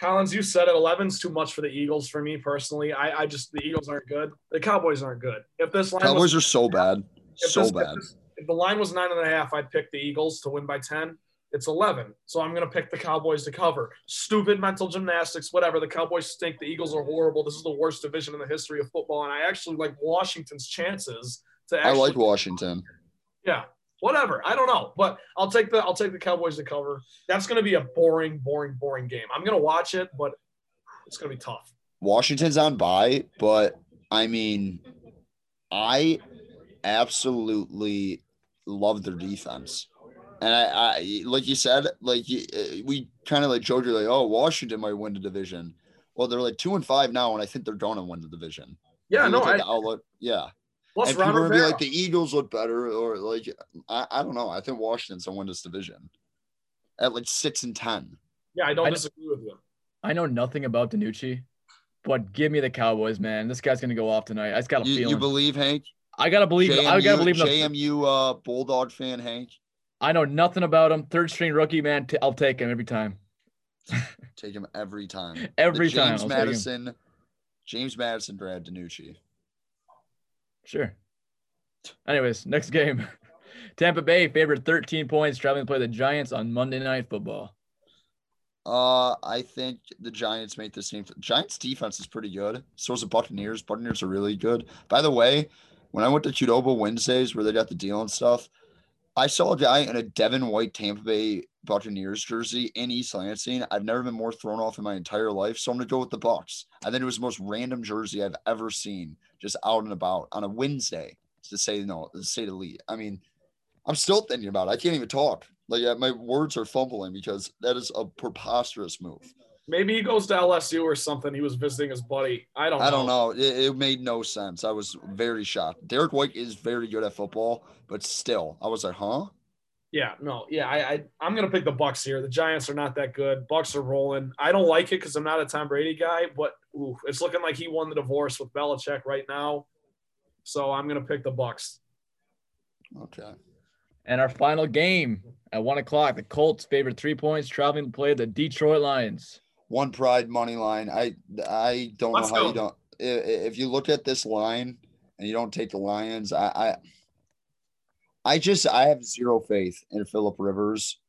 Collins, you said it. 11's too much for the Eagles for me personally. I, I just the Eagles aren't good. The Cowboys aren't good. If this line Cowboys was are so bad, if so this- bad. If, this- if the line was nine and a half, I'd pick the Eagles to win by ten. It's 11. So I'm going to pick the Cowboys to cover. Stupid mental gymnastics, whatever. The Cowboys stink. The Eagles are horrible. This is the worst division in the history of football. And I actually like Washington's chances to actually. I like Washington. Yeah. Whatever. I don't know. But I'll take the I'll take the Cowboys to cover. That's going to be a boring, boring, boring game. I'm going to watch it, but it's going to be tough. Washington's on bye, but I mean, I absolutely love their defense. And I, I like you said, like uh, we kind of like showed you, like, oh, Washington might win the division. Well, they're like two and five now, and I think they're going to win the division. Yeah, no, I, outlook, yeah. Plus, and people would be like the Eagles look better, or like I, I don't know. I think Washington's gonna win this division at like six and ten. Yeah, I don't I disagree with you. I know nothing about DiNucci, but give me the Cowboys, man. This guy's gonna go off tonight. I just got a you, feeling. You believe, Hank? I gotta believe. JMU, I gotta believe. JMU uh, Bulldog fan, Hank. I know nothing about him. Third string rookie, man. i I'll take him every time. take him every time. every the time. James Madison. James Madison, Brad DiNucci. Sure. Anyways, next game. Tampa Bay favored 13 points, traveling to play the Giants on Monday Night Football. Uh, I think the Giants made the same. Giants defense is pretty good. So is the Buccaneers. Buccaneers are really good. By the way, when I went to Qdoba Wednesdays where they got the deal and stuff, I saw a guy in a Devin White Tampa Bay Buccaneers jersey in East Lansing. I've never been more thrown off in my entire life. So I'm gonna go with the Bucks. I think it was the most random jersey I've ever seen just out and about on a Wednesday to say no, to say the least. I mean, I'm still thinking about it. I can't even talk. Like uh, my words are fumbling because that is a preposterous move. Maybe he goes to LSU or something. He was visiting his buddy. I don't. I don't know. It, it, made no sense. I was very shocked. Derek White is very good at football, but still, I was like, huh? Yeah, no, yeah, I, I I'm gonna pick the Bucks here. The Giants are not that good. Bucks are rolling. I don't like it because I'm not a Tom Brady guy, but ooh, it's looking like he won the divorce with Belichick right now. So I'm gonna pick the Bucks. Okay. And our final game at one o'clock, the Colts favored three points, traveling to play the Detroit Lions one pride money line. I I don't Let's know how go. you don't. If you look at this line and you don't take the Lions, I, I I just I have zero faith in Philip Rivers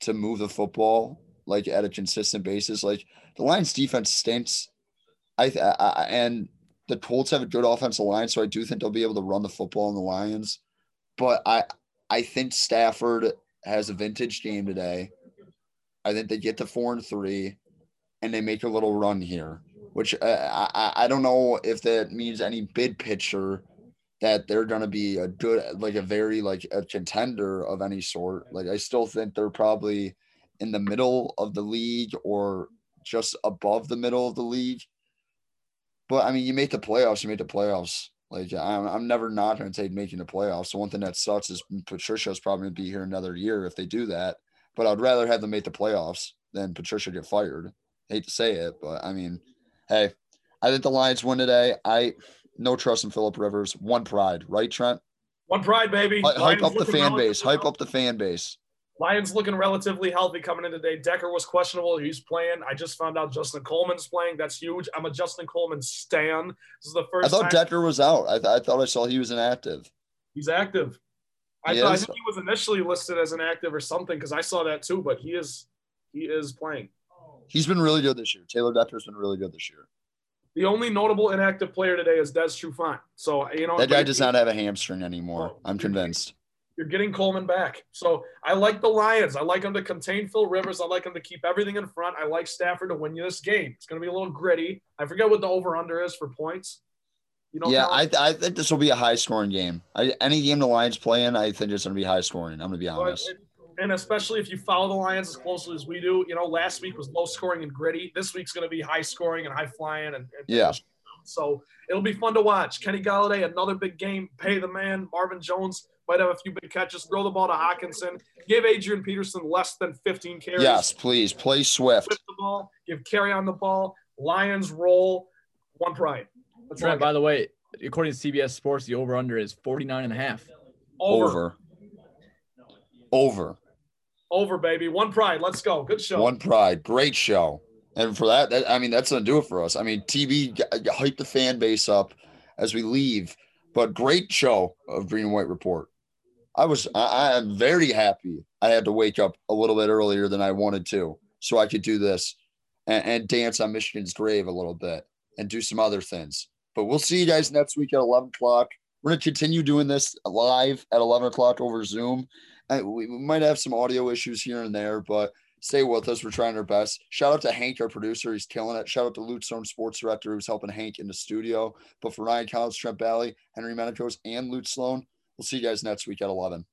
to move the football like at a consistent basis. Like the Lions defense stinks. I, I and the Colts have a good offensive line, so I do think they'll be able to run the football in the Lions. But I I think Stafford has a vintage game today. I think they get to four and three and they make a little run here, which uh, I, I don't know if that means any bid pitcher that they're going to be a good, like a very like a contender of any sort. Like I still think they're probably in the middle of the league or just above the middle of the league. But I mean, you make the playoffs, you make the playoffs. Like I'm, I'm never not going to take making the playoffs. So one thing that sucks is Patricia's probably going to be here another year if they do that. But I'd rather have them make the playoffs than Patricia get fired hate to say it, but I mean, hey, I think the Lions win today. I no trust in Philip Rivers. One pride, right, Trent? One pride, baby. H- hype up the fan base. Hype up the fan base. Lions looking relatively healthy coming in today. Decker was questionable. He's playing. I just found out Justin Coleman's playing. That's huge. I'm a Justin Coleman stan. This is the first. I thought time- Decker was out. I, th- I thought I saw he was inactive. He's active. I, thought, I think he was initially listed as an active or something because I saw that too. But he is he is playing. He's been really good this year. Taylor Decker's been really good this year. The only notable inactive player today is Des Trufant. So you know that guy does not have a hamstring anymore. Oh, I'm convinced. You're getting Coleman back. So I like the Lions. I like them to contain Phil Rivers. I like them to keep everything in front. I like Stafford to win you this game. It's going to be a little gritty. I forget what the over under is for points. You know, yeah, I, I think this will be a high scoring game. I, any game the Lions play in, I think it's going to be high scoring. I'm going to be honest. It, and especially if you follow the Lions as closely as we do, you know, last week was low scoring and gritty. This week's going to be high scoring and high flying, and, and yeah. So it'll be fun to watch. Kenny Golladay, another big game. Pay the man. Marvin Jones might have a few big catches. Throw the ball to Hockenson. Give Adrian Peterson less than 15 carries. Yes, please. Play Swift. Swift the ball. Give carry on the ball. Lions roll. One pride. That's right. By the way, according to CBS Sports, the over under is 49 and a half. Over. Over. Over. Over, baby. One pride. Let's go. Good show. One pride. Great show. And for that, that I mean, that's to do it for us. I mean, TV hype the fan base up as we leave, but great show of Green and White Report. I was I, I am very happy. I had to wake up a little bit earlier than I wanted to, so I could do this and, and dance on Michigan's grave a little bit and do some other things. But we'll see you guys next week at 11 o'clock. We're going to continue doing this live at 11 o'clock over Zoom. We might have some audio issues here and there, but stay with us. We're trying our best. Shout out to Hank, our producer. He's killing it. Shout out to Lute Stone, sports director, who's helping Hank in the studio. But for Ryan Collins, Trent Bally, Henry Menacos, and Lute Sloan, we'll see you guys next week at 11.